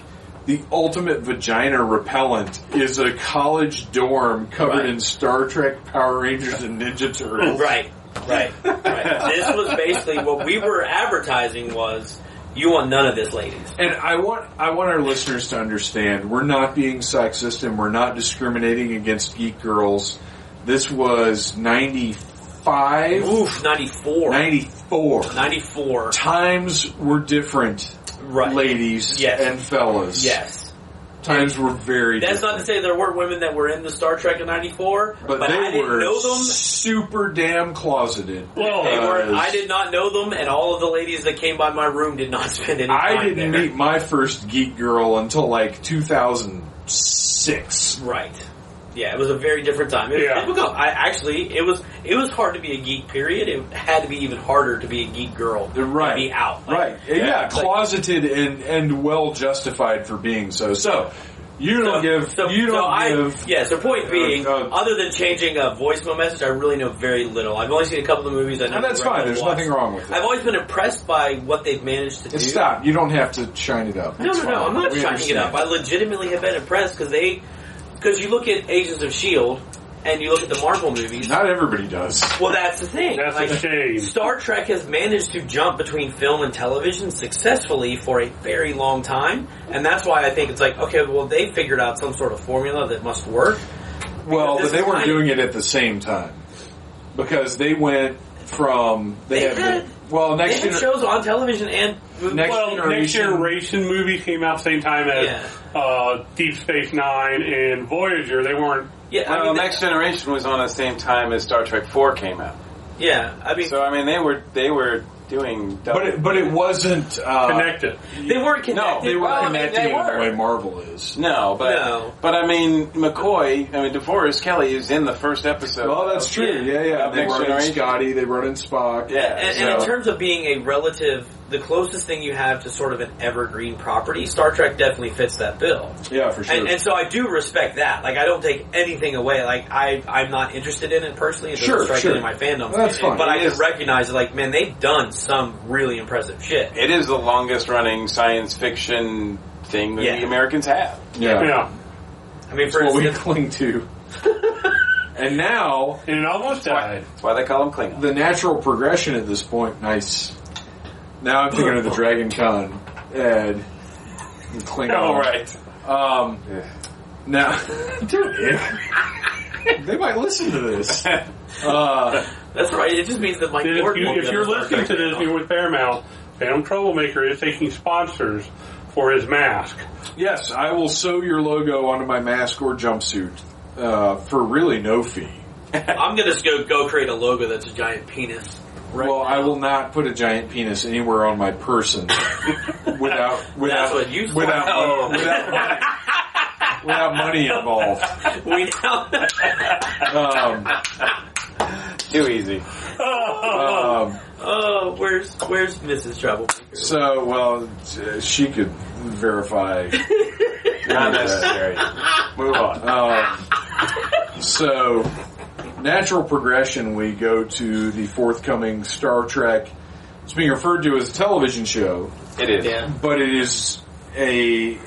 the ultimate vagina repellent is a college dorm covered Right. in Star Trek, Power Rangers, and Ninja Turtles. Right, right, right. this was basically what we were advertising was you want none of this, ladies. And I want I want our listeners to understand we're not being sexist and we're not discriminating against geek girls. This was 95, Oof, 94. 94. 94. Times were different, Right. ladies Yes. and fellas. Yes. Times were very That's not to say there weren't women that were in the Star Trek in 94, but, but, they I didn't were know them. super damn closeted. Well, They were, I did not know them, and all of the ladies that came by my room did not spend any time I didn't there. meet my first geek girl until like 2006. Right. Yeah, it was a very different time. It, Yeah. become- I actually, it was it was hard to be a geek. Period. It had to be even harder to be a geek girl. Right. be out. Like, Right. Yeah, like- closeted and and well justified for being so. So you don't So, give so, you don't I, give yeah. So point being, uh, other than changing a voicemail message, I really know very little. I've only seen a couple of movies. I know and that's fine. There's nothing wrong with it. I've always been impressed by what they've managed to do. Stop. You don't have to shine it up. No, It's no, no. I'm not We shining it up. I legitimately have been impressed because they, because you look at Agents of Shield and you look at the Marvel movies. Not everybody does. Well, that's the thing. That's Like, a shame. Star Trek has managed to jump between film and television successfully for a very long time, and that's why I think it's like, okay, well, they figured out some sort of formula that must work. Well, but they weren't doing it at the same time because they went from they, They had, had- the, well They next had gener- shows on television and Next well, Next Generation- movie came out the same time as Yeah. Uh, Deep Space Nine and Voyager. They weren't. yeah, I Well, mean, Next Generation was on the same time as Star Trek Four came out. yeah, I mean, So I mean, they were they were doing. Double. but it, but it wasn't uh, Connected. they weren't connected. No, they were Well, I mean, they in the way Marvel is. no, but No. but I mean, McCoy. I mean, DeForest Kelley is in the first episode. Well, that's true. Yeah. Yeah, yeah. They Next brought in Scotty. They brought in Spock. Yeah, And, So- and in terms of being a relative, the closest thing you have to sort of an evergreen property, Star Trek definitely fits that bill. yeah, for sure. And, and so I do respect that. Like I don't take anything away. Like I, I'm not interested in it personally. It doesn't Sure, strike sure. any of my fandom. That's fine. But I It can recognize like, man, they've done some really impressive shit. it is the longest running science fiction thing that Yeah. the Americans have. yeah, Yeah, I mean, for what we cling to. and now and it almost died. That's why they call them Klingons. the natural progression at this point. Nice. Now I'm thinking of the Dragon Con ad. and Klingon. Oh right. Um, now, they might listen to this. Uh, that's right. It just means that Mike If, you, if you're listening to Trek this now. you're with Paramount, Phantom Troublemaker is taking sponsors for his mask. yes, I will sew your logo onto my mask or jumpsuit uh, for really no fee. I'm gonna go go create a logo that's a giant penis. Right well, I will not put a giant penis anywhere on my person without without without, Wow. without money, without money involved. We now. Um, Too easy. um, oh, where's where's Mrs. Troublemaker? so, well, she could verify. Not necessary. Move on. Um, So, natural progression, we go to the forthcoming Star Trek. It's being referred to as a television show, It is. Yeah. but it is a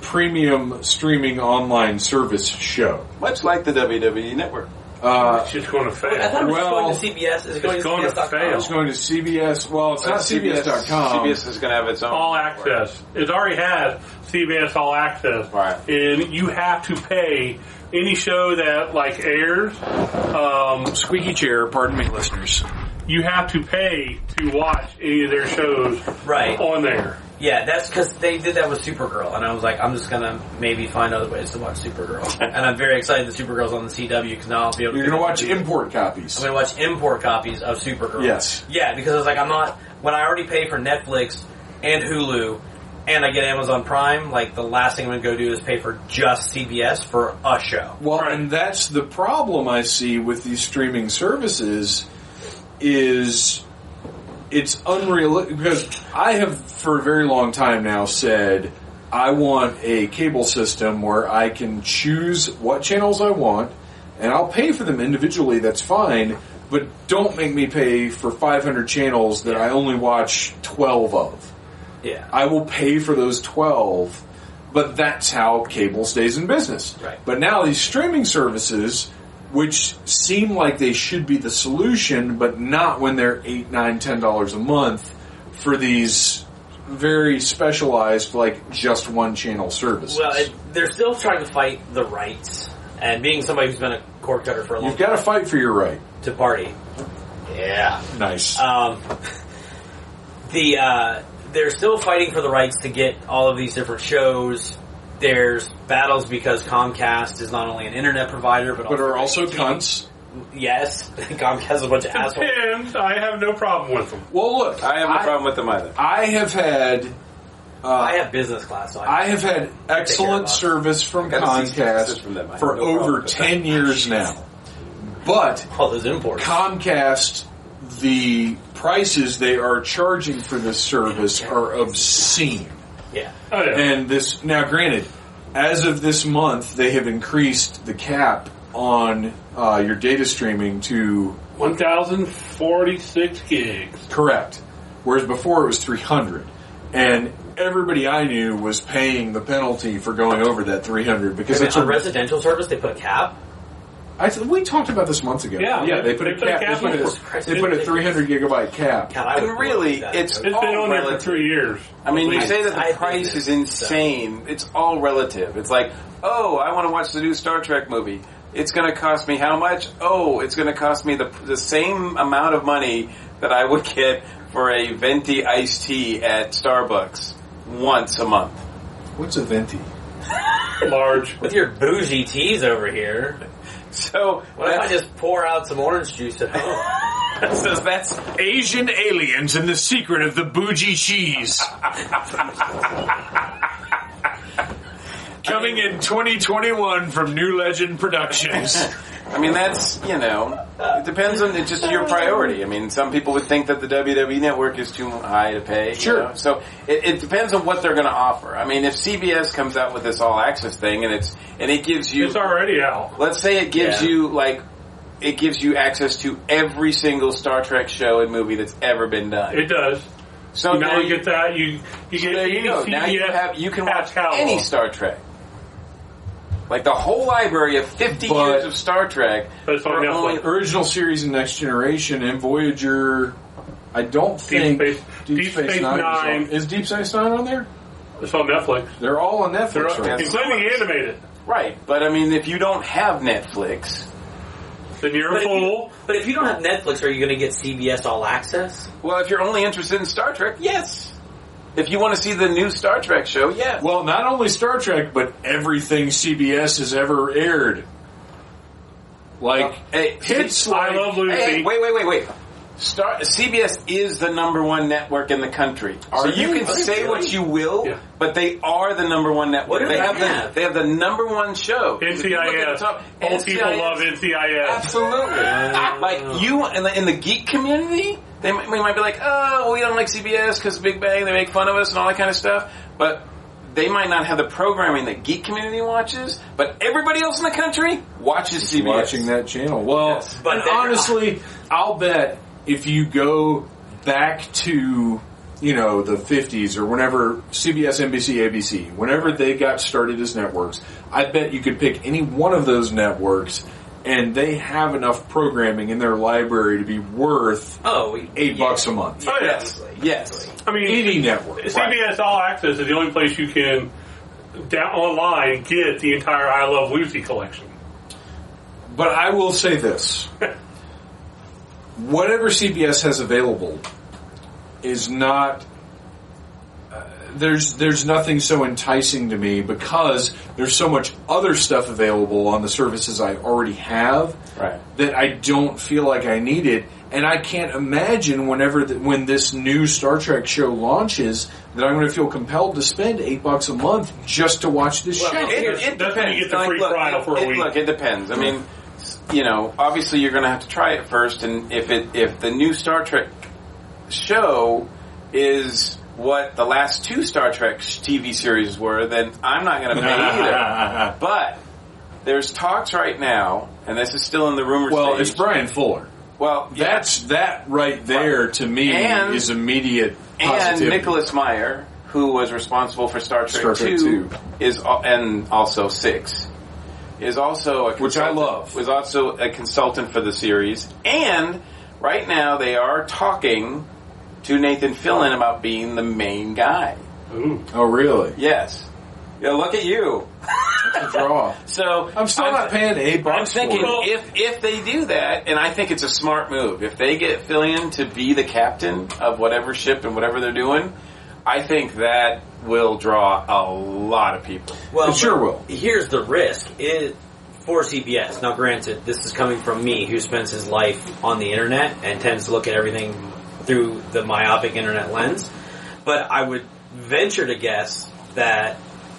premium streaming online service show. Much like the WWE network. Uh, It's just going to fail. I thought it was Well, going to CBS. Is it going it's to going to fail. it's going to CBS. Well, it's not CBS.com. CBS is going to have its own. all access. It already has CBS All Access, Right. And you have to pay any show that like airs. Um, Squeaky chair, pardon me, listeners. you have to pay to watch any of their shows Right. on there. Yeah, that's because they did that with Supergirl, and I was like, I'm just gonna maybe find other ways to watch Supergirl, and I'm very excited that Supergirl's on the CW because now I'll be able. To. You're to going to watch import copies. I'm gonna watch import copies of Supergirl. Yes. Yeah, because I was like, I'm not when I already pay for Netflix and Hulu, and I get Amazon Prime. Like the last thing I'm gonna go do is pay for just CBS for a show. Well, Right. and that's the problem I see with these streaming services is it's unrealistic because I have for a very long time now said I want a cable system where I can choose what channels I want and I'll pay for them individually, that's fine, but don't make me pay for 500 channels that I only watch 12 of. Yeah. I will pay for those 12, but that's how cable stays in business. Right. But now these streaming services, which seem like they should be the solution, but not when they're eight, nine, ten dollars a month for these very specialized, like just one channel services. Well, it, they're still trying to fight the rights, and being somebody who's been a cord cutter for a long You've got to fight for your right. to party. Yeah. Nice. Um, the uh, they're still fighting for the rights to get all of these different shows. There's battles because Comcast is not only an internet provider, but but are also TV. cunts. Yes, Comcast is a bunch of assholes. Depends. I have no problem with them. Well, look, I have no problem with them either. I have had. Uh, I have business class, so I, I have had excellent service from Comcast from them. For no over 10 years now. But all those imports. Comcast, the prices they are charging for this service are obscene. yeah, Oh, yeah. And this, now granted, as of this month, they have increased the cap on uh, your data streaming to 1,046 gigs. correct. Whereas before it was 300. And everybody I knew was paying the penalty for going over that 300 because Wait a it's minute, a residential service they put a cap. I th- we talked about this months ago. Yeah, yeah. they- They put a they put a cap. cap they, put a, they put a 300 gigabyte cap. God, I And really, that. it's- It's been all on there for relative. three years. I mean, you say that I the price is it- insane. It's all relative. It's like, oh, I want to watch the new Star Trek movie. It's going to cost me how much? Oh, it's going to cost me the the same amount of money that I would get for a venti iced tea at Starbucks once a month. What's a venti? Large. with your bougie teas over here. So What if I just pour out some orange juice at home? so that's Asian aliens and the secret of the bougie cheese. Coming in 2021 from New Legend Productions. I mean, that's, you know, it depends on it's just your priority. I mean, some people would think that the WWE network is too high to pay. you Sure. know? So it, it depends on what they're going to offer. I mean, if CBS comes out with this all access thing and it's, and it gives you, It's already out. let's say it gives Yeah. you like, it gives you access to every single Star Trek show and movie that's ever been done. It does. so now you get that. You you so get there you any go. Now you have you can watch catalog. any Star Trek. Like the whole library of 50 But- years of Star Trek. But it's on for Netflix. Original series and Next Generation and Voyager. I don't think Space- Deep Space is Nine. on- Is Deep Space Nine on there? It's on Netflix. They're all on Netflix. They're right? including animated. Right, but I mean, if you don't have Netflix, Then you're But a if, you, fool. but if you don't have Netflix, are you going to get CBS All Access? well, if you're only interested in Star Trek, yes. If you want to see the new Star Trek show, yes. Well, not only Star Trek, but everything CBS has ever aired. Like hey, hits like I love Lucy. hey, wait, wait, wait, wait. Star CBS is the number one network in the country. Are so you can say really? what you will, Yeah. but they are the number one network. They they have, the they have the number one show. If you look at the NCIS. top- Old people love NCIS. Absolutely. like you in the, in the geek community, they might, we might be like, oh, we don't like CBS because Big Bang, they make fun of us and all that kind of stuff. But they might not have the programming that geek community watches, but everybody else in the country watches CBS. watching that channel. Well, Yes. But honestly, I'll bet if you go back to you know the 50s or whenever CBS, NBC, ABC, whenever they got started as networks, I bet you could pick any one of those networks and they have enough programming in their library to be worth Oh, eight yeah. bucks a month. Oh, yeah. Easily, Yes. I mean, Any network. CBS All Access is the only place you can down online get the entire I Love Lucy collection. But I will say this. Whatever CBS has available is not uh, there's there's nothing so enticing to me because there's so much other stuff available on the services I already have Right. that I don't feel like I need it and I can't imagine whenever the, when this new Star Trek show launches that I'm going to feel compelled to spend 8 bucks a month just to watch this Well, show. it- It, it depends. you get the Like, free look, trial it- a week. Look, it depends. I mean, you know, obviously you're going to have to try it first, and if it if the new Star Trek show is what the last two Star Trek TV series were, then I'm not going to pay either. But there's talks right now, and this is still in the rumor well, stage. it's Bryan Fuller. well, yeah, That's that right there to me And- is immediate and. Nicholas Meyer, who was responsible for Star Trek, Star Trek 2, 2. is and also 6 is also a Which I consultant- love. was also a consultant for the series and right now they are talking to Nathan Fillion about being the main guy. Ooh. Oh, really? Yes. Yeah, look at you. That's a draw. So I'm still not paying eight I'm thinking for it. if if they do that, and I think it's a smart move. If they get Fillion to be the captain of whatever ship and whatever they're doing, I think that will draw a lot of people. Well, It sure will. Here's the risk is for CBS. Now, granted, this is coming from me, who spends his life on the internet and tends to look at everything through the myopic internet lens. But I would venture to guess that,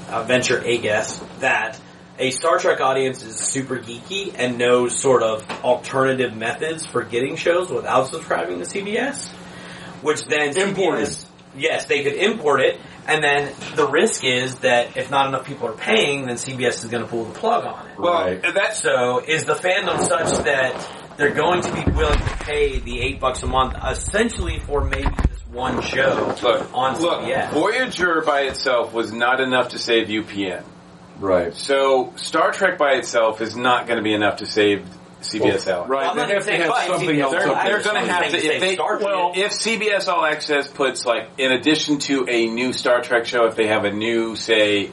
uh, venture a guess that a Star Trek audience is super geeky and knows sort of alternative methods for getting shows without subscribing to CBS. Which then Imported. CBS yes, they could import it, and then the risk is that if not enough people are paying, then CBS is going to pull the plug on it. Well, Right. that's So, is the fandom such that they're going to be willing to pay the eight bucks a month, essentially for maybe this one show look. on look, CBS? Voyager by itself was not enough to save UPN. Right. So Star Trek by itself is not going to be enough to save CBS out. Right. Well, I'm not they have to saying have buy something CBS. else They're, they're going to have to if they Star well, if CBS All Access puts like in addition to a new Star Trek show, if they have a new say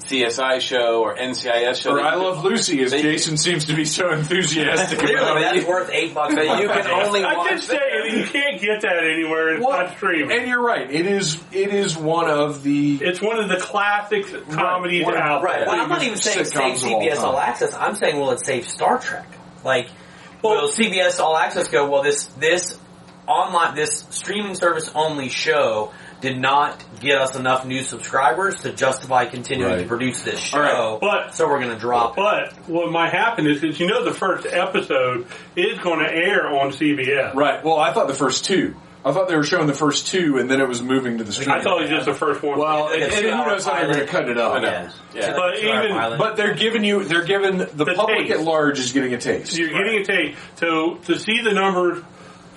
CSI show or NCIS show, Or I Love Lucy, as They- Jason seems to be so enthusiastic Clearly, about. that's worth eight bucks that you can only I watch. did say it. You can't get that anywhere. It's Well, not streaming. And you're right. It is. It is one of the. It's one of the classic comedies One out Right. Well, I'm not even saying save Sitcoms of all CBS All. Access. I'm saying will it save Star Trek? Like, Well- will CBS All Access go? Well, this this online this streaming service only show did not get us enough new subscribers to justify continuing Right. to produce this show. All right, but- so we're going to drop. it. But what might happen is, is you know the first episode is going to air on CBS. Right. Well, I thought the first two. I thought they were showing the first two, and then it was moving to the stream. I thought it was just the first one. Well, Like a and, and who knows how they're going to pilot. cut it up? I know. Yeah. Yeah. But Two-hour even- But they're giving you. They're giving the, The public taste. at large is getting a taste. you're getting a take to to see the numbers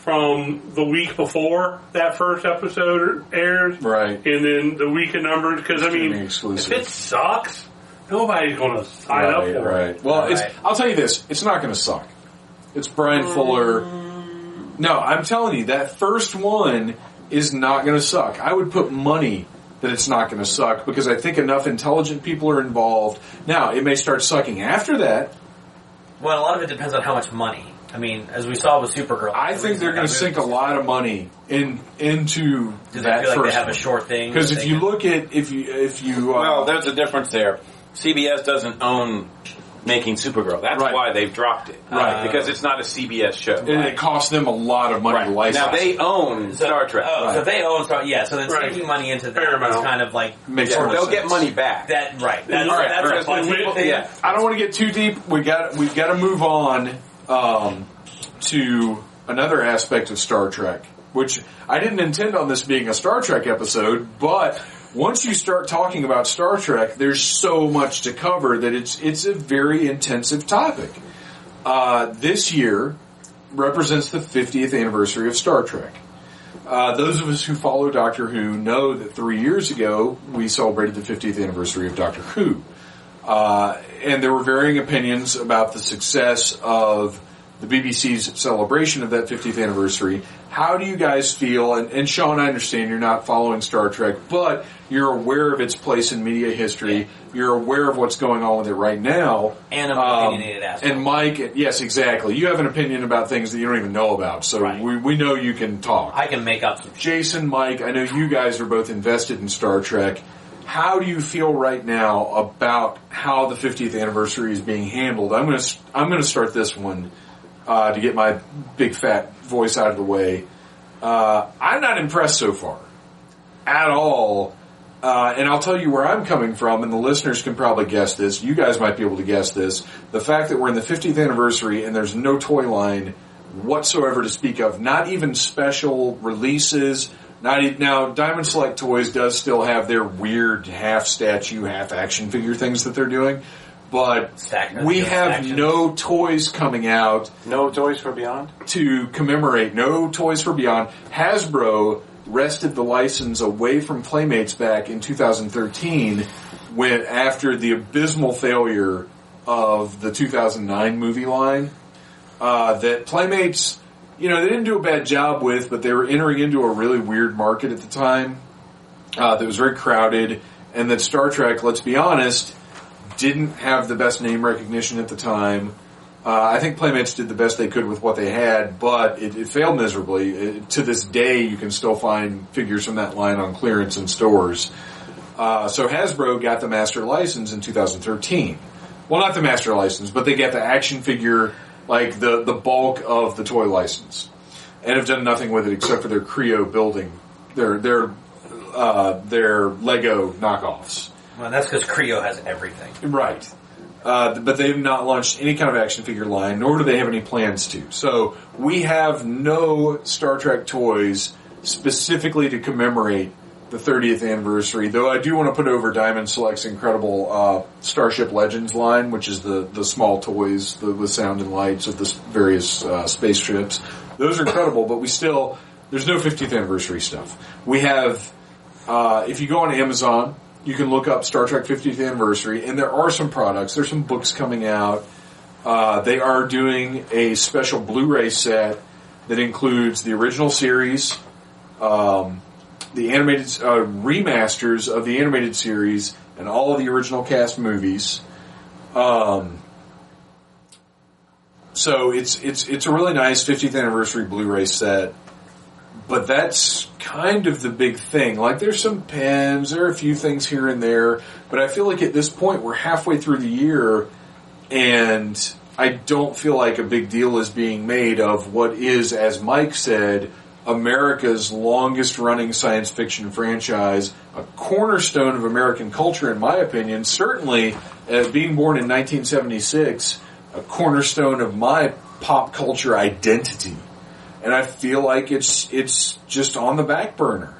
from the week before that first episode airs, Right. And then the week of numbers because I mean, exclusive. if it sucks, nobody's going to sign up Right, for right. it. Well, it's, Right. I'll tell you this: it's not going to suck. It's Bryan mm. Fuller. No, I'm telling you, that first one is not going to suck. I would put money that it's not going to suck because I think enough intelligent people are involved. Now, it may start sucking after that. well, a lot of it depends on how much money. I mean, as we saw with Supergirl, I think they're going to sink a lot of money in into Do they that feel like first they have a short thing? Because if you can- look at if you if you uh, Well, there's a difference there. CBS doesn't own making Supergirl. That's Right. why they've dropped it. Right. Because it's not a CBS show. and it costs them a lot of money to license. Now they own So- Star Trek. Oh, so they own Star. Yeah, so then Right. sinking money into that Paramount. is kind of like Makes Yeah, they'll sense. get money back. that. Right. That's, All right, that's all a right. We- thing. yeah. I don't want to get too deep. We got we've got to move on um, to another aspect of Star Trek, which I didn't intend on this being a Star Trek episode, but once you start talking about Star Trek, there's so much to cover that it's it's a very intensive topic. Uh, this year represents the 50th anniversary of Star Trek. Uh, those of us who follow Doctor Who know that three years ago we celebrated the 50th anniversary of Doctor Who. Uh, and there were varying opinions about the success of the BBC's celebration of that 50th anniversary. How do you guys feel? And, and Sean, I understand you're not following Star Trek, but you're aware of its place in media history. You're aware of what's going on with it right now. And an Um, opinionated asshole. and Mike, yes, exactly. You have an opinion about things that you don't even know about, so Right. we, we know you can talk. I can make up some. Jason, Mike, I know you guys are both invested in Star Trek. How do you feel right now about how the 50th anniversary is being handled? I'm going to I'm going to start this one uh, to get my big fat voice out of the way. Uh, I'm not impressed so far at all. Uh, and I'll tell you where I'm coming from, and the listeners can probably guess this. You guys might be able to guess this. The fact that we're in the 50th anniversary and there's no toy line whatsoever to speak of, not even special releases. Not e- now, Diamond Select Toys does still have their weird half statue, half action figure things that they're doing, but Stack- we have actions. no toys coming out No Toys for Beyond? to commemorate No Toys for Beyond, Hasbro wrested the license away from Playmates back in 2013 when after the abysmal failure of the 2009 movie line uh, that Playmates, you know, they didn't do a bad job with, but they were entering into a really weird market at the time uh, that was very crowded, and that Star Trek, let's be honest, didn't have the best name recognition at the time. Uh, I think Playmates did the best they could with what they had, but it, it failed miserably. It, to this day, you can still find figures from that line on clearance in stores. Uh, so Hasbro got the master license in 2013. Well, not the master license, but they got the action figure, like the the bulk of the toy license, and have done nothing with it except for their KRE-O building, their their uh, their Lego knockoffs. Well, that's because KRE-O has everything. Right. Uh, but they've not launched any kind of action figure line, nor do they have any plans to. So we have no Star Trek toys specifically to commemorate the 30th anniversary. Though I do want to put over Diamond Select's incredible uh, Starship Legends line, which is the the small toys the, with sound and lights of the various uh, spaceships. Those are incredible, but we still there's no 50th anniversary stuff. We have uh, if you go on Amazon, you can look up Star Trek 50th anniversary, and there are some products. There's some books coming out. Uh, they are doing a special Blu-ray set that includes the original series, um, the animated uh, remasters of the animated series, and all of the original cast movies. Um, so it's it's it's a really nice 50th anniversary Blu-ray set but that's kind of the big thing. Like, there's some pens, there are a few things here and there, but I feel like at this point we're halfway through the year, and I don't feel like a big deal is being made of what is, as Mike said, America's longest running science fiction franchise, a cornerstone of American culture, in my opinion. Certainly, uh, being born in 1976, a cornerstone of my pop culture identity and I feel like it's it's just on the back burner.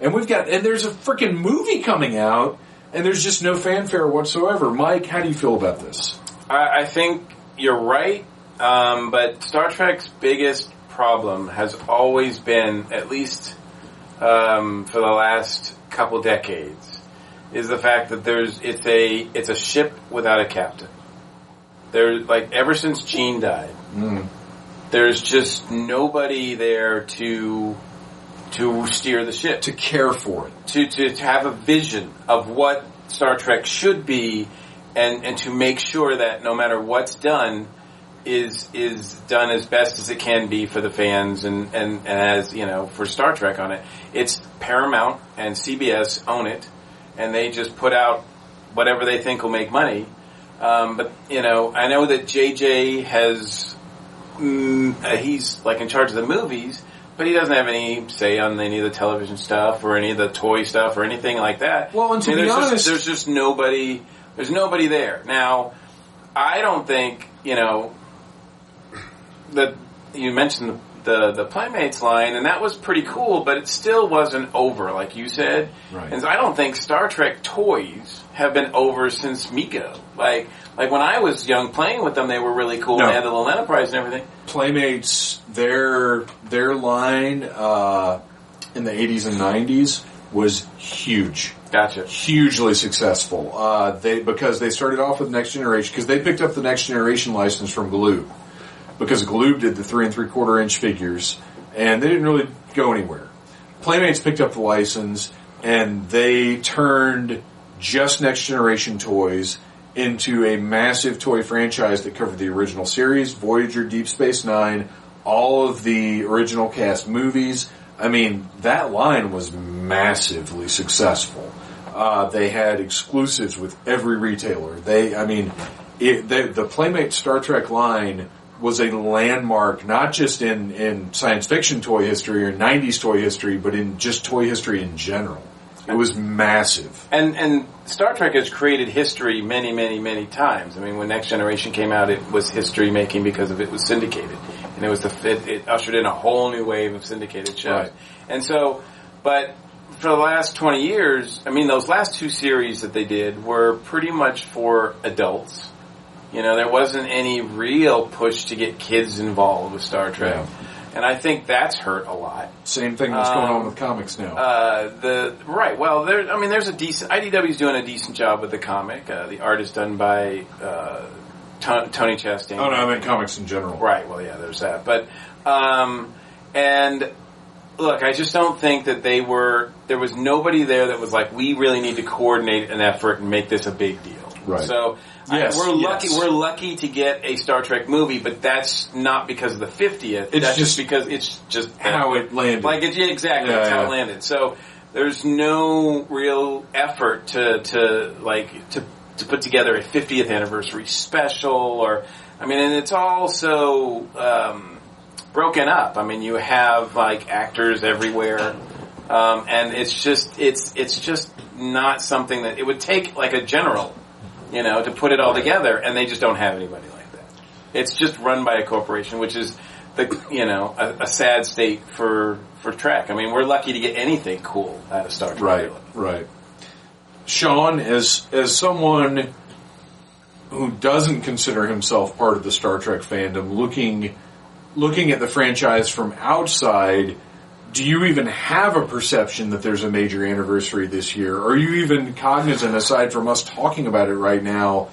And we've got and there's a freaking movie coming out, and there's just no fanfare whatsoever. Mike, how do you feel about this? I, I think you're right, um, but Star Trek's biggest problem has always been, at least um, for the last couple decades, is the fact that there's it's a it's a ship without a captain. There's like ever since Gene died, there's just nobody there to to steer the ship To care for it, to, to, to have a vision of what Star Trek should be and, and to make sure that no matter what's done is is done as best as it can be for the fans and, and, and as, you know, for Star Trek on it. It's Paramount and CBS own it and they just put out whatever they think will make money. Um, but, you know, I know that JJ has mm, uh, he's like in charge of the movies, but he doesn't have any say on any of the television stuff or any of the toy stuff or anything like that. Well, and to I mean, be there's honest- just, there's just nobody. There's nobody there now. I don't think you know that you mentioned the, the the Playmates line, and that was pretty cool. But it still wasn't over, like you said. Right. And I don't think Star Trek toys have been over since Mego. Like like when I was young playing with them, they were really cool. No. They had the little Enterprise and everything. Playmates, their their line uh, in the '80s and '90s was huge. Gotcha. hugely successful. Uh, they because they started off with Next Generation because they picked up the Next Generation license from Galoob because Galoob did the three and three quarter inch figures and they didn't really go anywhere. Playmates picked up the license and they turned just Next Generation toys into a massive toy franchise that covered the original series, Voyager, Deep Space Nine, all of the original cast movies. I mean, that line was massively successful. Uh, they had exclusives with every retailer. They, I mean, it, they, the Playmate Star Trek line was a landmark, not just in, in science fiction toy history or 90s toy history, but in just toy history in general. It was massive. And and Star Trek has created history many, many, many times. I mean, when Next Generation came out, it was history making because of it was syndicated, and it was the it, it ushered in a whole new wave of syndicated shows. Right. And so, but for the last twenty years, I mean, those last two series that they did were pretty much for adults. You know, there wasn't any real push to get kids involved with Star Trek, Yeah. And I think that's hurt a lot. Same thing that's going Um, on with comics now. Uh, the right. Well, there. I mean, there's a decent. IDW is doing a decent job with the comic. Uh, the art is done by uh, To- Tony Shasteen. oh no, I meant comics in general. Right. Well, yeah. There's that. But um, and look, I just don't think that they were. There was nobody there that was like, we really need to coordinate an effort and make this a big deal. Right. So. I- Yes, we're lucky. yes. We're lucky to get a Star Trek movie, but that's not because of the 50th. It's that's just because it's just How it landed. like it, yeah, exactly. Yeah, That's how it landed. So there's no real effort to to like to to put together a 50th anniversary special, or I mean, and it's all so um, broken up. I mean, you have like actors everywhere, um, and it's just it's it's just not something that it would take like a general, you know, to put it all together, and they just don't have anybody like that. It's just run by a corporation, which is the you know a, a sad state for for Trek. I mean, we're lucky to get anything cool out of Star Trek. Right, right. Sean, as as someone who doesn't consider himself part of the Star Trek fandom, looking looking at the franchise from outside, do you even have a perception that there's a major anniversary this year? Are you even cognizant, aside from us talking about it right now,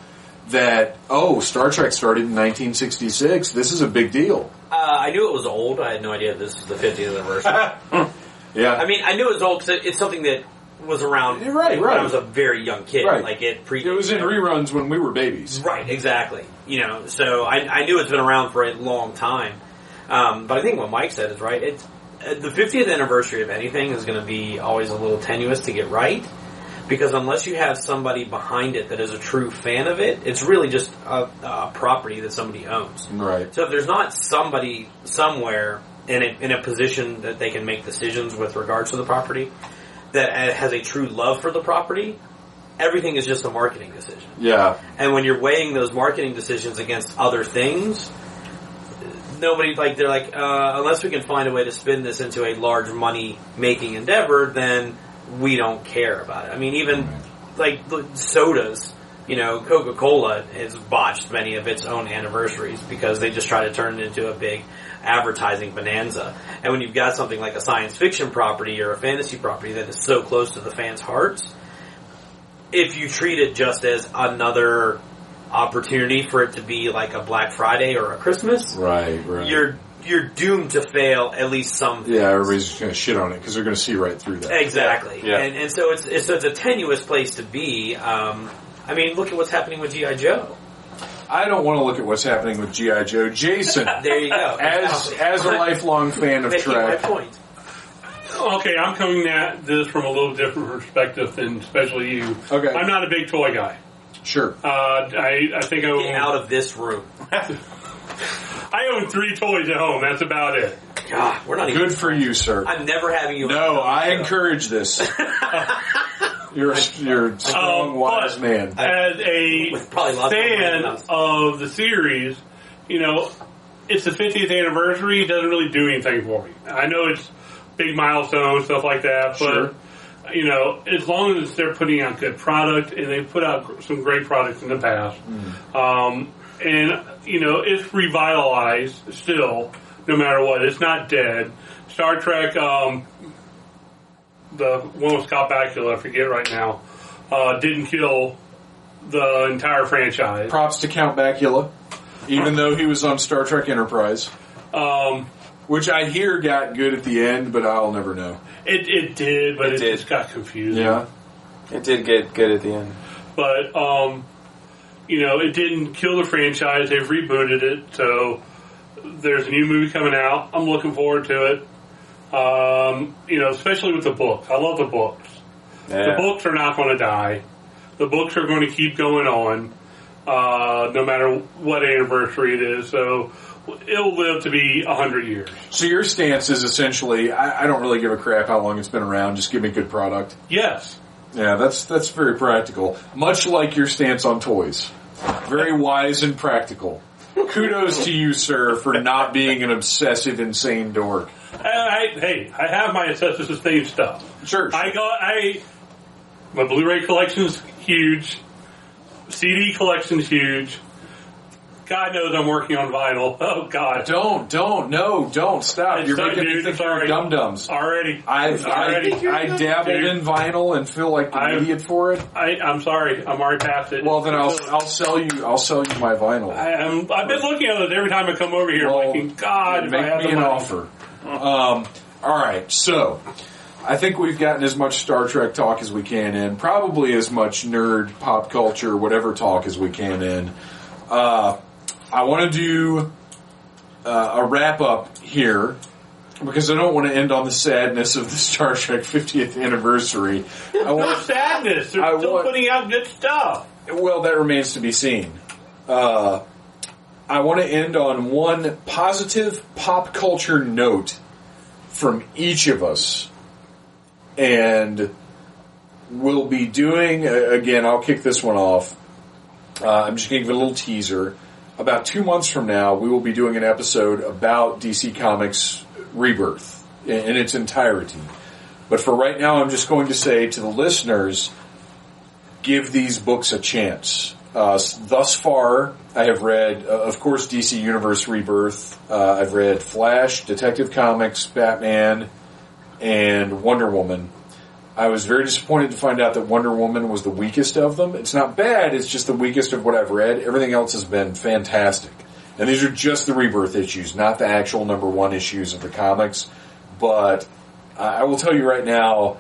that oh, Star Trek started in 1966? This is a big deal. Uh, I knew it was old. I had no idea this was the 50th anniversary. Yeah, I mean, I knew it was old because it's something that was around You're right, when right. I was a very young kid. Right. Like it pre. it was in reruns when we were babies. Right, exactly. You know, so I, I knew it's been around for a long time. Um, but I think what Mike said is right. It's the 50th anniversary of anything is going to be always a little tenuous to get right because unless you have somebody behind it that is a true fan of it, it's really just a, a property that somebody owns. Right. So if there's not somebody somewhere in a, in a position that they can make decisions with regards to the property that has a true love for the property, everything is just a marketing decision. Yeah. And when you're weighing those marketing decisions against other things, nobody like they're like uh, unless we can find a way to spin this into a large money making endeavor, then we don't care about it. I mean, even like sodas. You know, Coca Cola has botched many of its own anniversaries because they just try to turn it into a big advertising bonanza. And when you've got something like a science fiction property or a fantasy property that is so close to the fans' hearts, if you treat it just as another opportunity for it to be like a Black Friday or a Christmas, Right. Right. you're you're doomed to fail at least some. Yeah, everybody's just going to shit on it because they're going to see right through that. Exactly, Yeah. And, and so it's, it's it's a tenuous place to be. Um, I mean, look at what's happening with GI Joe. I don't want to look at what's happening with GI Joe. Jason, There you go. as as a lifelong fan of Making my point. Okay, I'm coming at this from a little different perspective than especially you. Okay. I'm not a big toy guy. Sure. Uh, I, I think I Get own, out of this room. I own three toys at home. That's about it. God, we're not even. Good for you, sir. I'm never having you. No, on I encourage this. You're a, you're a strong, Um, wise but- man. As a With probably lots of fan random of the series, you know, it's the 50th anniversary. It doesn't really do anything for me. I know it's big milestone stuff like that, but Sure. You know, as long as they're putting out good product and they put out some great products in the past, um, and you know, it's revitalized still, no matter what. It's not dead. Star Trek, um, the one with Scott Bakula, I forget right now, uh, didn't kill the entire franchise. Props to Count Bakula, even though he was on Star Trek Enterprise, Um, which I hear got good at the end, but I'll never know. It, it did, but It it, did. just got confusing. Yeah. It did get good at the end. but um, you know, it didn't kill the franchise. They've rebooted it, so there's a new movie coming out. I'm looking forward to it. Um, you know, especially with the book. I love the books. The books are not going to die. The books are going to keep going on, uh, no matter what anniversary it is. So it'll live to be a hundred years. So your stance is essentially, I, I don't really give a crap how long it's been around. Just give me a good product. Yes. Yeah, that's that's very practical. Much like your stance on toys. Very wise and practical. Kudos to you, sir, for not being an obsessive, insane dork. I, I, hey, I have my obsessive Creed stuff. Sure. I got I my Blu-ray collection's huge. CD collection's huge. God knows I'm working on vinyl. Oh God, don't, don't, no, don't stop. It's You're done, making me think Sorry. you're dum dums. already. I've already. I, I dabbled Dude. in vinyl and feel like an I've- idiot for it. I, I'm sorry. I'm already past it. Well, then I'll I'll sell you I'll sell you my vinyl. I, am I've been looking at it every time I come over here, Well, thinking, God, if I make had me an money. offer. Um, all right, so I think we've gotten as much Star Trek talk as we can in, probably as much nerd, pop culture, whatever talk as we can in. Uh, I want to do uh, a wrap up here because I don't want to end on the sadness of the Star Trek 50th anniversary. I No want, sadness. They're I still want- putting out good stuff. well, that remains to be seen. Uh, I want to end on one positive pop culture note from each of us. And we'll be doing, again, I'll kick this one off. Uh, I'm just going to give a little teaser. About two months from now, we will be doing an episode about DC Comics Rebirth in, in its entirety. But for right now, I'm just going to say to the listeners, give these books a chance. Uh, thus far, I have read, uh, of course, DC Universe Rebirth. Uh, I've read Flash, Detective Comics, Batman, and Wonder Woman. I was very disappointed to find out that Wonder Woman was the weakest of them. It's not bad, it's just the weakest of what I've read. Everything else has been fantastic. And these are just the rebirth issues, not the actual number one issues of the comics. But I will tell you right now,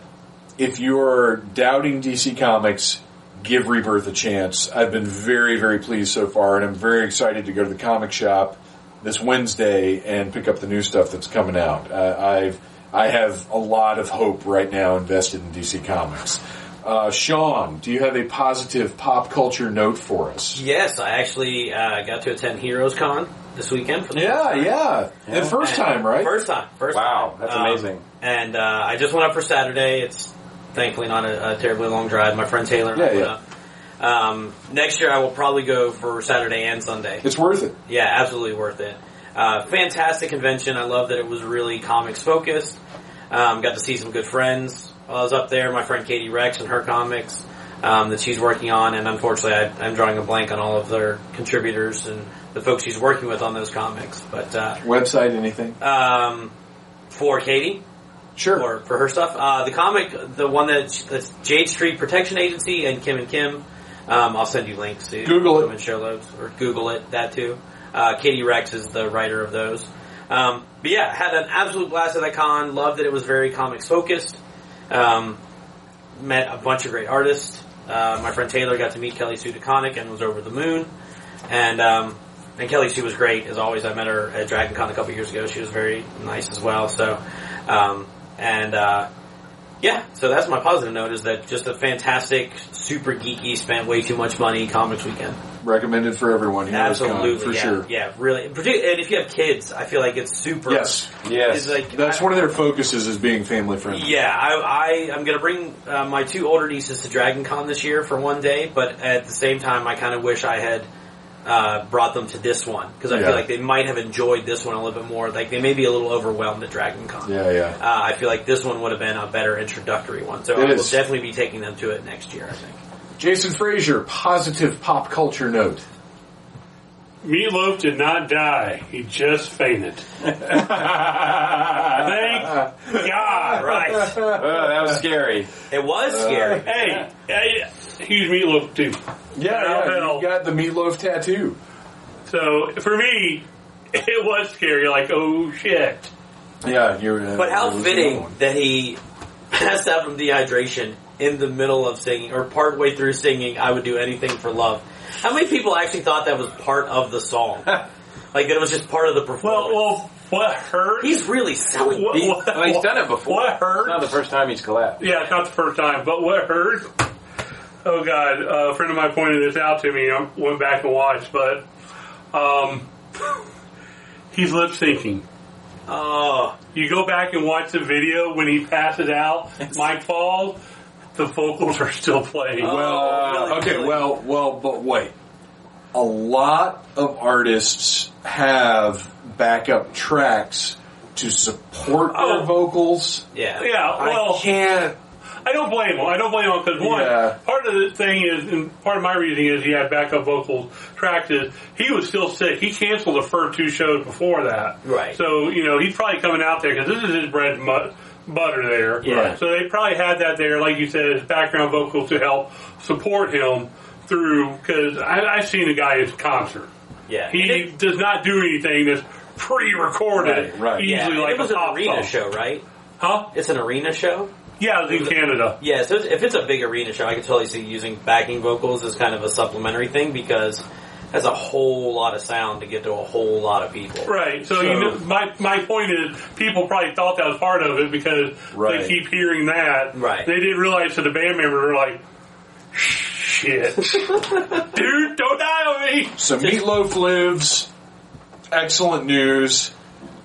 if you're doubting DC Comics, give Rebirth a chance. I've been very, very pleased so far, and I'm very excited to go to the comic shop this Wednesday and pick up the new stuff that's coming out. Uh, I've I have a lot of hope right now invested in DC Comics. Uh, Sean, do you have a positive pop culture note for us? Yes, I actually uh, got to attend Heroes Con this weekend. For the Yeah, first time. yeah. And first And- time, right? First time. First Wow, time. that's Um, amazing. And uh, I just went up for Saturday. It's thankfully not a, a terribly long drive. My friend Taylor and Yeah, went yeah. Um, next year I will probably go for Saturday and Sunday. It's worth it. Yeah, absolutely worth it. Uh, fantastic convention. I love that it was really comics focused. Um, got to see some good friends while I was up there. My friend Katy Rex and her comics um, that she's working on, and unfortunately, I, I'm drawing a blank on all of their contributors and the folks she's working with on those comics. But uh, Website, anything? um, for Katie, Sure. for for her stuff, uh, the comic, the one that that's Jade Street Protection Agency and Kim and Kim. Um, I'll send you links to Google it. and show those, or Google it. That too. Uh, Katy Rex is the writer of those. Um, but yeah, had an absolute blast at that con. Loved that it was very comics focused. Um, met a bunch of great artists. Uh, my friend Taylor got to meet Kelly Sue DeConnick and was over the moon. And um, and Kelly Sue was great as always. I met her at Dragon Con a couple years ago. She was very nice as well. So um, and uh, yeah, so that's my positive note is that just a fantastic, super geeky, spent way too much money comics weekend. Recommended for everyone. Heroes Absolutely, for yeah, sure. yeah, really. And if you have kids, I feel like it's super. Yes, Yes. Like that's I- one of their focuses is being family friendly. Yeah, I, I I'm gonna bring uh, my two older nieces to Dragon Con this year for one day, but at the same time, I kind of wish I had uh, brought them to this one because I Yeah. feel like they might have enjoyed this one a little bit more. Like they may be a little overwhelmed at Dragon Con. Yeah, yeah. Uh, I feel like this one would have been a better introductory one, so It I will definitely be taking them to it next year. I think. Jason Frazier, positive pop culture note. Meatloaf did not die. He just fainted. Thank God. Right, Oh, that was scary. it was scary. Hey, hey, he's Meatloaf too. Yeah, Oh, yeah, hell. you got the meatloaf tattoo. So for me, it was scary. Like, oh shit. Yeah, you're. Uh, But how fitting that he passed out from dehydration in the middle of singing, or partway through singing, I would do anything for love. How many people actually thought that was part of the song? like that it was just part of the performance? well, what hurt? He's really selling What- it. He, what- well, he's done it before. What It's hurt? not the first time he's collapsed. Yeah, it's not the first time, but what hurt? Oh God, a friend of mine pointed this out to me. I went back and watched, but um, he's lip syncing. Oh, You go back and watch the video when he passes out, Mike falls. The vocals are still playing. Oh. Well, really, okay, well, well, but wait. A lot of artists have backup tracks to support Oh. their vocals. yeah. yeah, well, I can't. I don't blame him. I don't blame him because one Yeah. part of the thing is, and part of my reasoning is he had backup vocals tracked. Is he was still sick. He canceled the first two shows before that. Right. So you know he's probably coming out there because this is his bread and mu- butter there. Yeah. So they probably had that there, like you said, as background vocals to help support him through. Because I've seen the guy at concert. Yeah. He it- does not do anything that's pre-recorded Right, right. easily yeah, like it was a an arena song. show, right? Huh? It's an arena show. Yeah, it was in Canada. Yeah, so it's- if it's a big arena show, I can totally see using backing vocals as kind of a supplementary thing because that's a whole lot of sound to get to a whole lot of people. Right. So, So- you know, my my point is, people probably thought that was part of it because Right. they keep hearing that. Right. They didn't realize that the band members were like, "Shit, dude, don't die on me." So Meatloaf lives. Excellent news.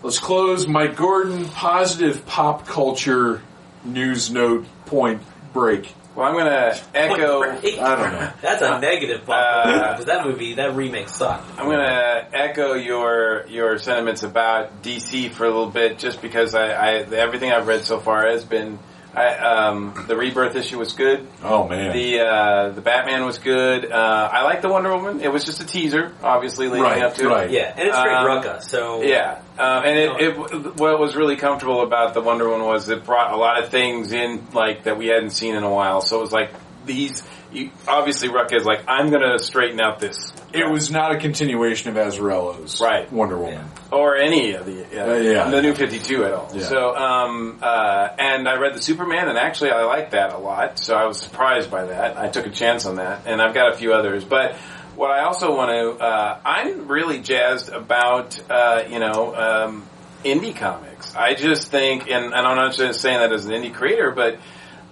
Let's close Mike Gordon. Positive pop culture news note point break. Well, I'm going to echo. I don't know. That's a negative Uh, because that movie, that remake sucked. I'm going to echo your your sentiments about DC for a little bit, just because I, I everything I've read so far has been. I, um, the rebirth issue was good. Oh man. The uh, the Batman was good. Uh, I like the Wonder Woman. It was just a teaser, obviously leading Right, up to right. it. Yeah, and it's great Um, Rucka, so Yeah, um, and it, it what was really comfortable about the Wonder Woman was it brought a lot of things in like that we hadn't seen in a while. So it was like these. You, obviously, Rucka is like I'm going to straighten out this. it was not a continuation of Azzarello's Right. Wonder Woman. or any of the uh, Uh, yeah. the new 52 at all. Yeah. So um uh and I read the Superman and actually I liked that a lot. So I was surprised by that. I took a chance on that and I've got a few others, but what I also want to uh I'm really jazzed about uh you know um indie comics. I just think and, and I'm not just saying that as an indie creator, but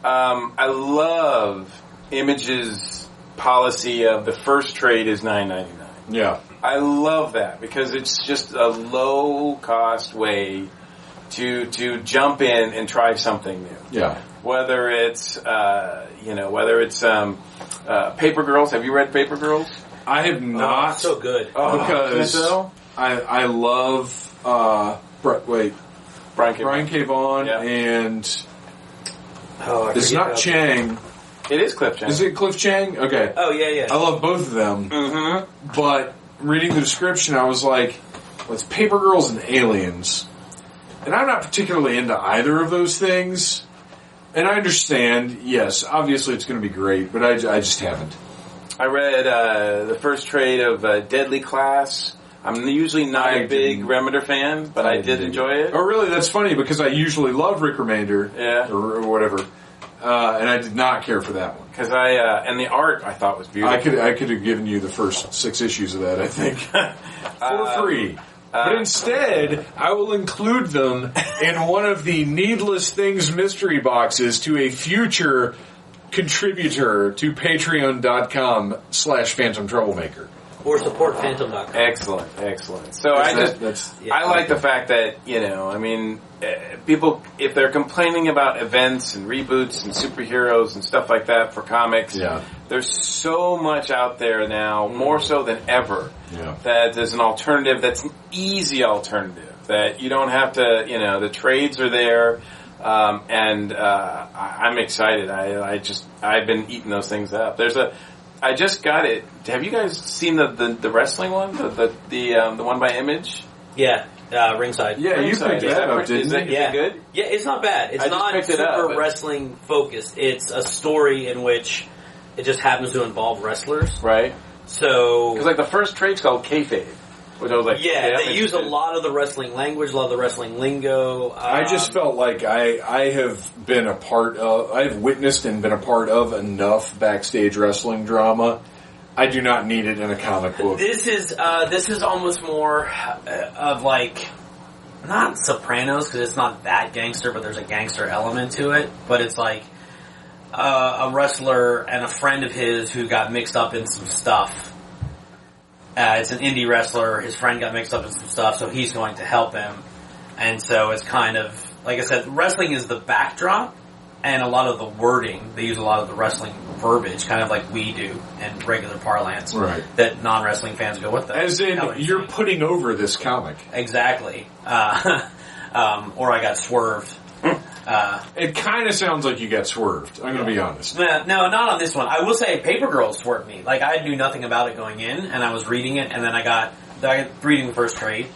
um I love Image's policy of the first trade is 9.99. Yeah. I love that because it's just a low cost way to to jump in and try something new. Yeah. Whether it's uh, you know whether it's um, uh, Paper Girls. Have you read Paper Girls? I have oh, not it's so good. because so? I I love uh Br- wait Brian K. Brian K. Vaughan Yeah. and Oh, it's not how- Chiang. It is Cliff Chiang. Is it Cliff Chiang? Okay. Oh yeah, yeah. I love both of them, Mm-hmm. but reading the description, I was like, well, it's Paper Girls and Aliens. And I'm not particularly into either of those things. And I understand, yes, obviously it's going to be great, but I, I just haven't. I read uh, the first trade of uh, Deadly Class. I'm usually not I a big didn't- Remender fan, but I, did enjoy it. Oh, really? That's funny because I usually love Rick Remender. Yeah. Or, or whatever. Uh, and I did not care for that one. Because I uh, and the art I thought was beautiful. I could I could have given you the first six issues of that. I think for Uh, free. But instead, I will include them in one of the needless things mystery boxes to a future contributor to patreon.com slash phantom troublemaker. Or support Phantom.com. Excellent, excellent. So I That- just that's Yeah. I like the fact that you know, I mean, uh, people if they're complaining about events and reboots and superheroes and stuff like that for comics, Yeah. there's so much out there now, more so than ever, Yeah. that there's an alternative that's an easy alternative that you don't have to, you know, the trades are there. Um, and uh, I- I'm excited. I, I just I've been eating those things up. There's a I just got it. Have you guys seen the the, the wrestling one? The the the, um, the one by Image? Yeah, uh, ringside. Yeah, you Ringside. picked is that up, didn't that- you? is Yeah, it good? Yeah, it's not bad. It's I not picked it super up, but- wrestling focused. It's a story in which it just happens to involve wrestlers. Right? So Because like the first trade's called kayfabe, which I was like, yeah, okay, I'm they use a lot of the wrestling language, a lot of the wrestling lingo. I just um, felt like I I have been a part of I've witnessed and been a part of enough backstage wrestling drama. I do not need it in a comic book. This is uh, this is almost more uh, of like not Sopranos because it's not that gangster, but there's a gangster element to it. But it's like uh, a wrestler and a friend of his who got mixed up in some stuff. Uh, it's an indie wrestler. His friend got mixed up in some stuff, so he's going to help him. And so it's kind of like I said, wrestling is the backdrop, and a lot of the wording. They use a lot of the wrestling verbiage, kind of like we do in regular parlance Right. that non wrestling fans go, "What the?" As in, you're saying?" putting over this comic. exactly, uh, um, or I got swerved. Uh, It kind of sounds like you got swerved. I'm going to be honest. no, no, not on this one. I will say, Paper Girl swerved me. Like I knew nothing about it going in, and I was reading it, and then I got I got reading the first trade,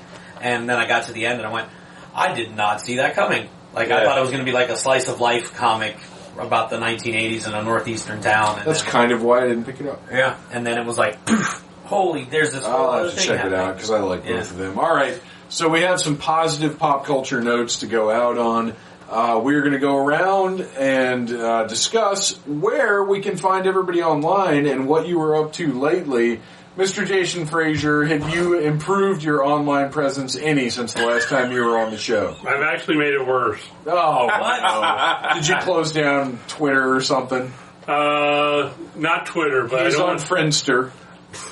and then I got to the end, and I went, I did not see that coming. Like I Yeah. thought it was going to be like a slice of life comic about the 1980s in a northeastern town. And That's then, kind of why I didn't pick it up. yeah, and then it was like, holy, there's this whole I'll other have to thing check it happening. out because I like Yeah. both of them. All right, so we have some positive pop culture notes to go out on. Uh, we're going to go around and uh, discuss where we can find everybody online and what you were up to lately. Mr. Jason Frazier, have you improved your online presence any since the last time you were on the show? I've actually made it worse. Oh, no. Did you close down Twitter or something? Uh, not Twitter, but I He's on don't Friendster.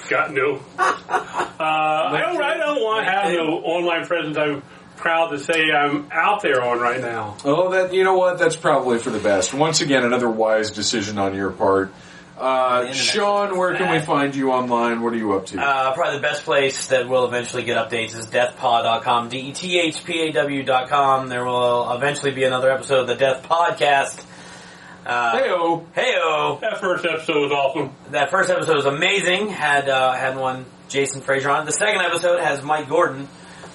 got no. Uh, I don't. I don't want to have no online presence. I'm proud to say I'm out there on right now. Oh, that you know what? That's probably for the best. Once again, another wise decision on your part. Uh, Sean, where can we find you online? What are you up to? Uh, probably the best place that will eventually get updates is dethpaw.com, E D-E-T-H-P-A-W dot com. There will eventually be another episode of the Death Podcast. Uh, Heyo. Heyo! That first episode was awesome. That first episode was amazing. Had, uh, had one Jason Frazier on. The second episode has Mike Gordon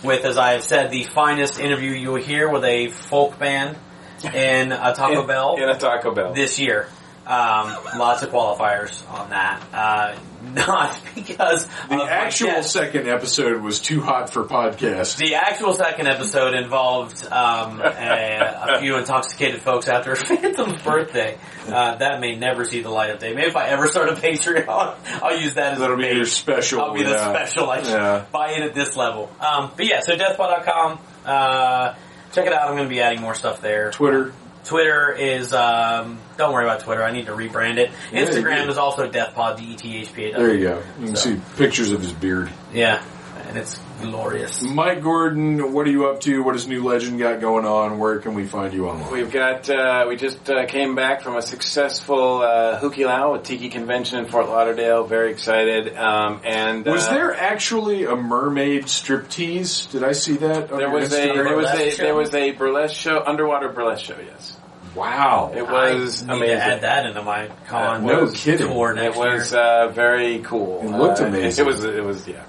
with, as I have said, the finest interview you will hear with a folk band in a Taco in, Bell in a Taco Bell. this year. Um, lots of qualifiers on that. Uh, not because The actual guest. second episode was too hot for podcast. The actual second episode involved um, a, a few intoxicated folks after Phantom's birthday. Uh, that may never see the light of day. Maybe if I ever start a Patreon, I'll use that as That'll a be your special. I'll be the special. I Yeah. buy it at this level. Um, but yeah, so dethpaw.com. Uh, check it out. I'm going to be adding more stuff there. Twitter. Twitter is, um, don't worry about Twitter. I need to rebrand it. Yeah, Instagram do. is also dethpaw, D-E-T-H-P-A-W. There you go. You can So. see pictures of his beard. Yeah, and it's glorious. Mike Gordon, what are you up to? What does New Legend got going on? Where can we find you online? We've got, uh, we just uh, came back from a successful uh, Hukilau, a Tiki convention in Fort Lauderdale. Very excited. Um, and Was uh, there actually a mermaid striptease? Did I see that? on There your was a Instagram? there was a Burlesque there was a burlesque show, underwater burlesque show. Yes, Wow. it was I need amazing. to add that into my con No kidding. tour It was year. uh, very cool. It looked Uh, amazing. It was. It was. Yeah.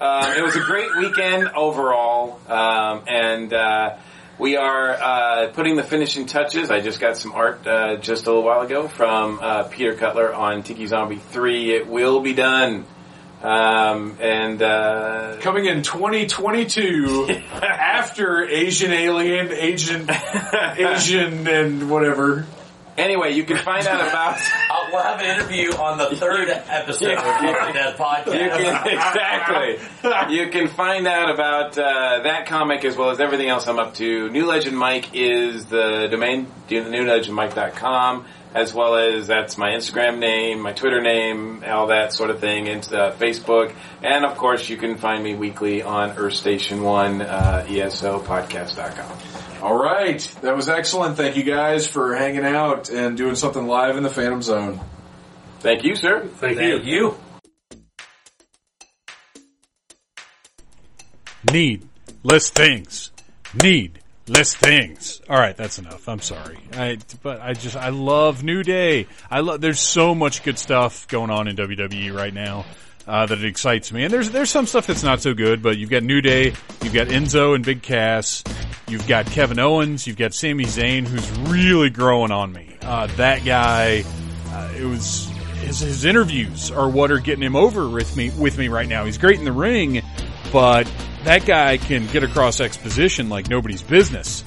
Um, it was a great weekend overall, um, and uh, we are uh, putting the finishing touches. I just got some art uh, just a little while ago from uh, Peter Cutler on Tiki Zombie Three. It will be done, um, and uh, Coming in 2022, after Asian Alien, Asian, Asian, and whatever. anyway, you can find out about. We'll have an interview on the third episode of the Death Podcast. You can, exactly. You can find out about uh, that comic as well as everything else I'm up to. New Legend Mike is the domain, newlegendmike.com, as well as that's my Instagram name, my Twitter name, all that sort of thing, and uh, Facebook. And of course, you can find me weekly on Earth Station 1, uh, ESOpodcast.com. All right, that was excellent. Thank you guys for hanging out and doing something live in the Phantom Zone. Thank you, sir. Thank, you. You. Need less things. Need less things. All right, that's enough. I'm sorry. I but I just I love New Day. I love. There's so much good stuff going on in WWE right now. Uh, that it excites me, and there's there's some stuff that's not so good, but you've got New Day, you've got Enzo and Big Cass, you've got Kevin Owens, you've got Sami Zayn, who's really growing on me. Uh, that guy, uh, it was his, his interviews are what are getting him over with me with me right now. He's great in the ring, but that guy can get across exposition like nobody's business.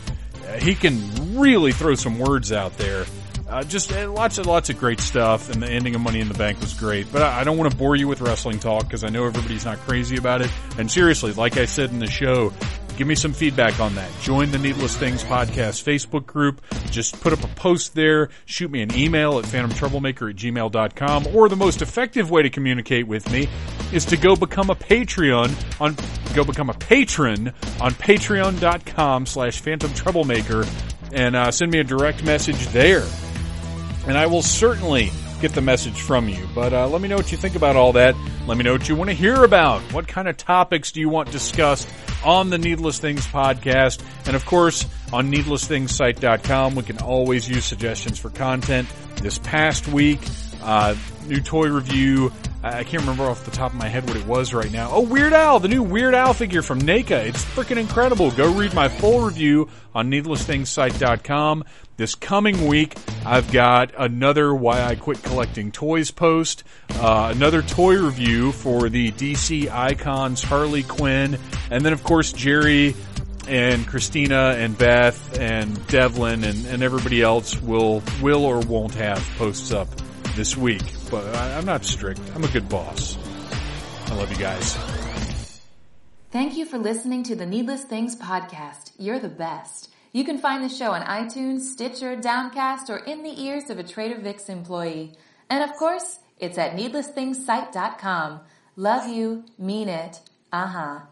Uh, he can really throw some words out there. Uh, just uh, lots of lots of great stuff, and the ending of Money in the Bank was great. But I, I don't want to bore you with wrestling talk because I know everybody's not crazy about it. And seriously, like I said in the show, give me some feedback on that. Join the Needless Things podcast Facebook group. Just put up a post there. Shoot me an email at phantomtroublemaker at gmail.com. Or the most effective way to communicate with me is to go become a Patreon on, go become a patron on patreon.com slash phantom troublemaker and uh, send me a direct message there. And I will certainly get the message from you. But uh, let me know what you think about all that. Let me know what you want to hear about. What kind of topics do you want discussed on the Needless Things podcast? And of course, on needlessthingssite.com, we can always use suggestions for content. This past week, uh, new toy review. I can't remember off the top of my head what it was right now. Oh, Weird Al, the new Weird Al figure from NECA. It's freaking incredible. Go read my full review on needlessthingssite.com. This coming week, I've got another Why I Quit Collecting Toys post, uh, another toy review for the DC Icons Harley Quinn, and then of course Jerry and Christina and Beth and Devlin and, and everybody else will will or won't have posts up this week. But I, I'm not strict. I'm a good boss. I love you guys. Thank you for listening to the Needless Things podcast. You're the best. You can find the show on iTunes, Stitcher, Downcast, or in the ears of a Trader Vic's employee. And of course, it's at needlessthingssite.com. Love you, mean it, uh huh.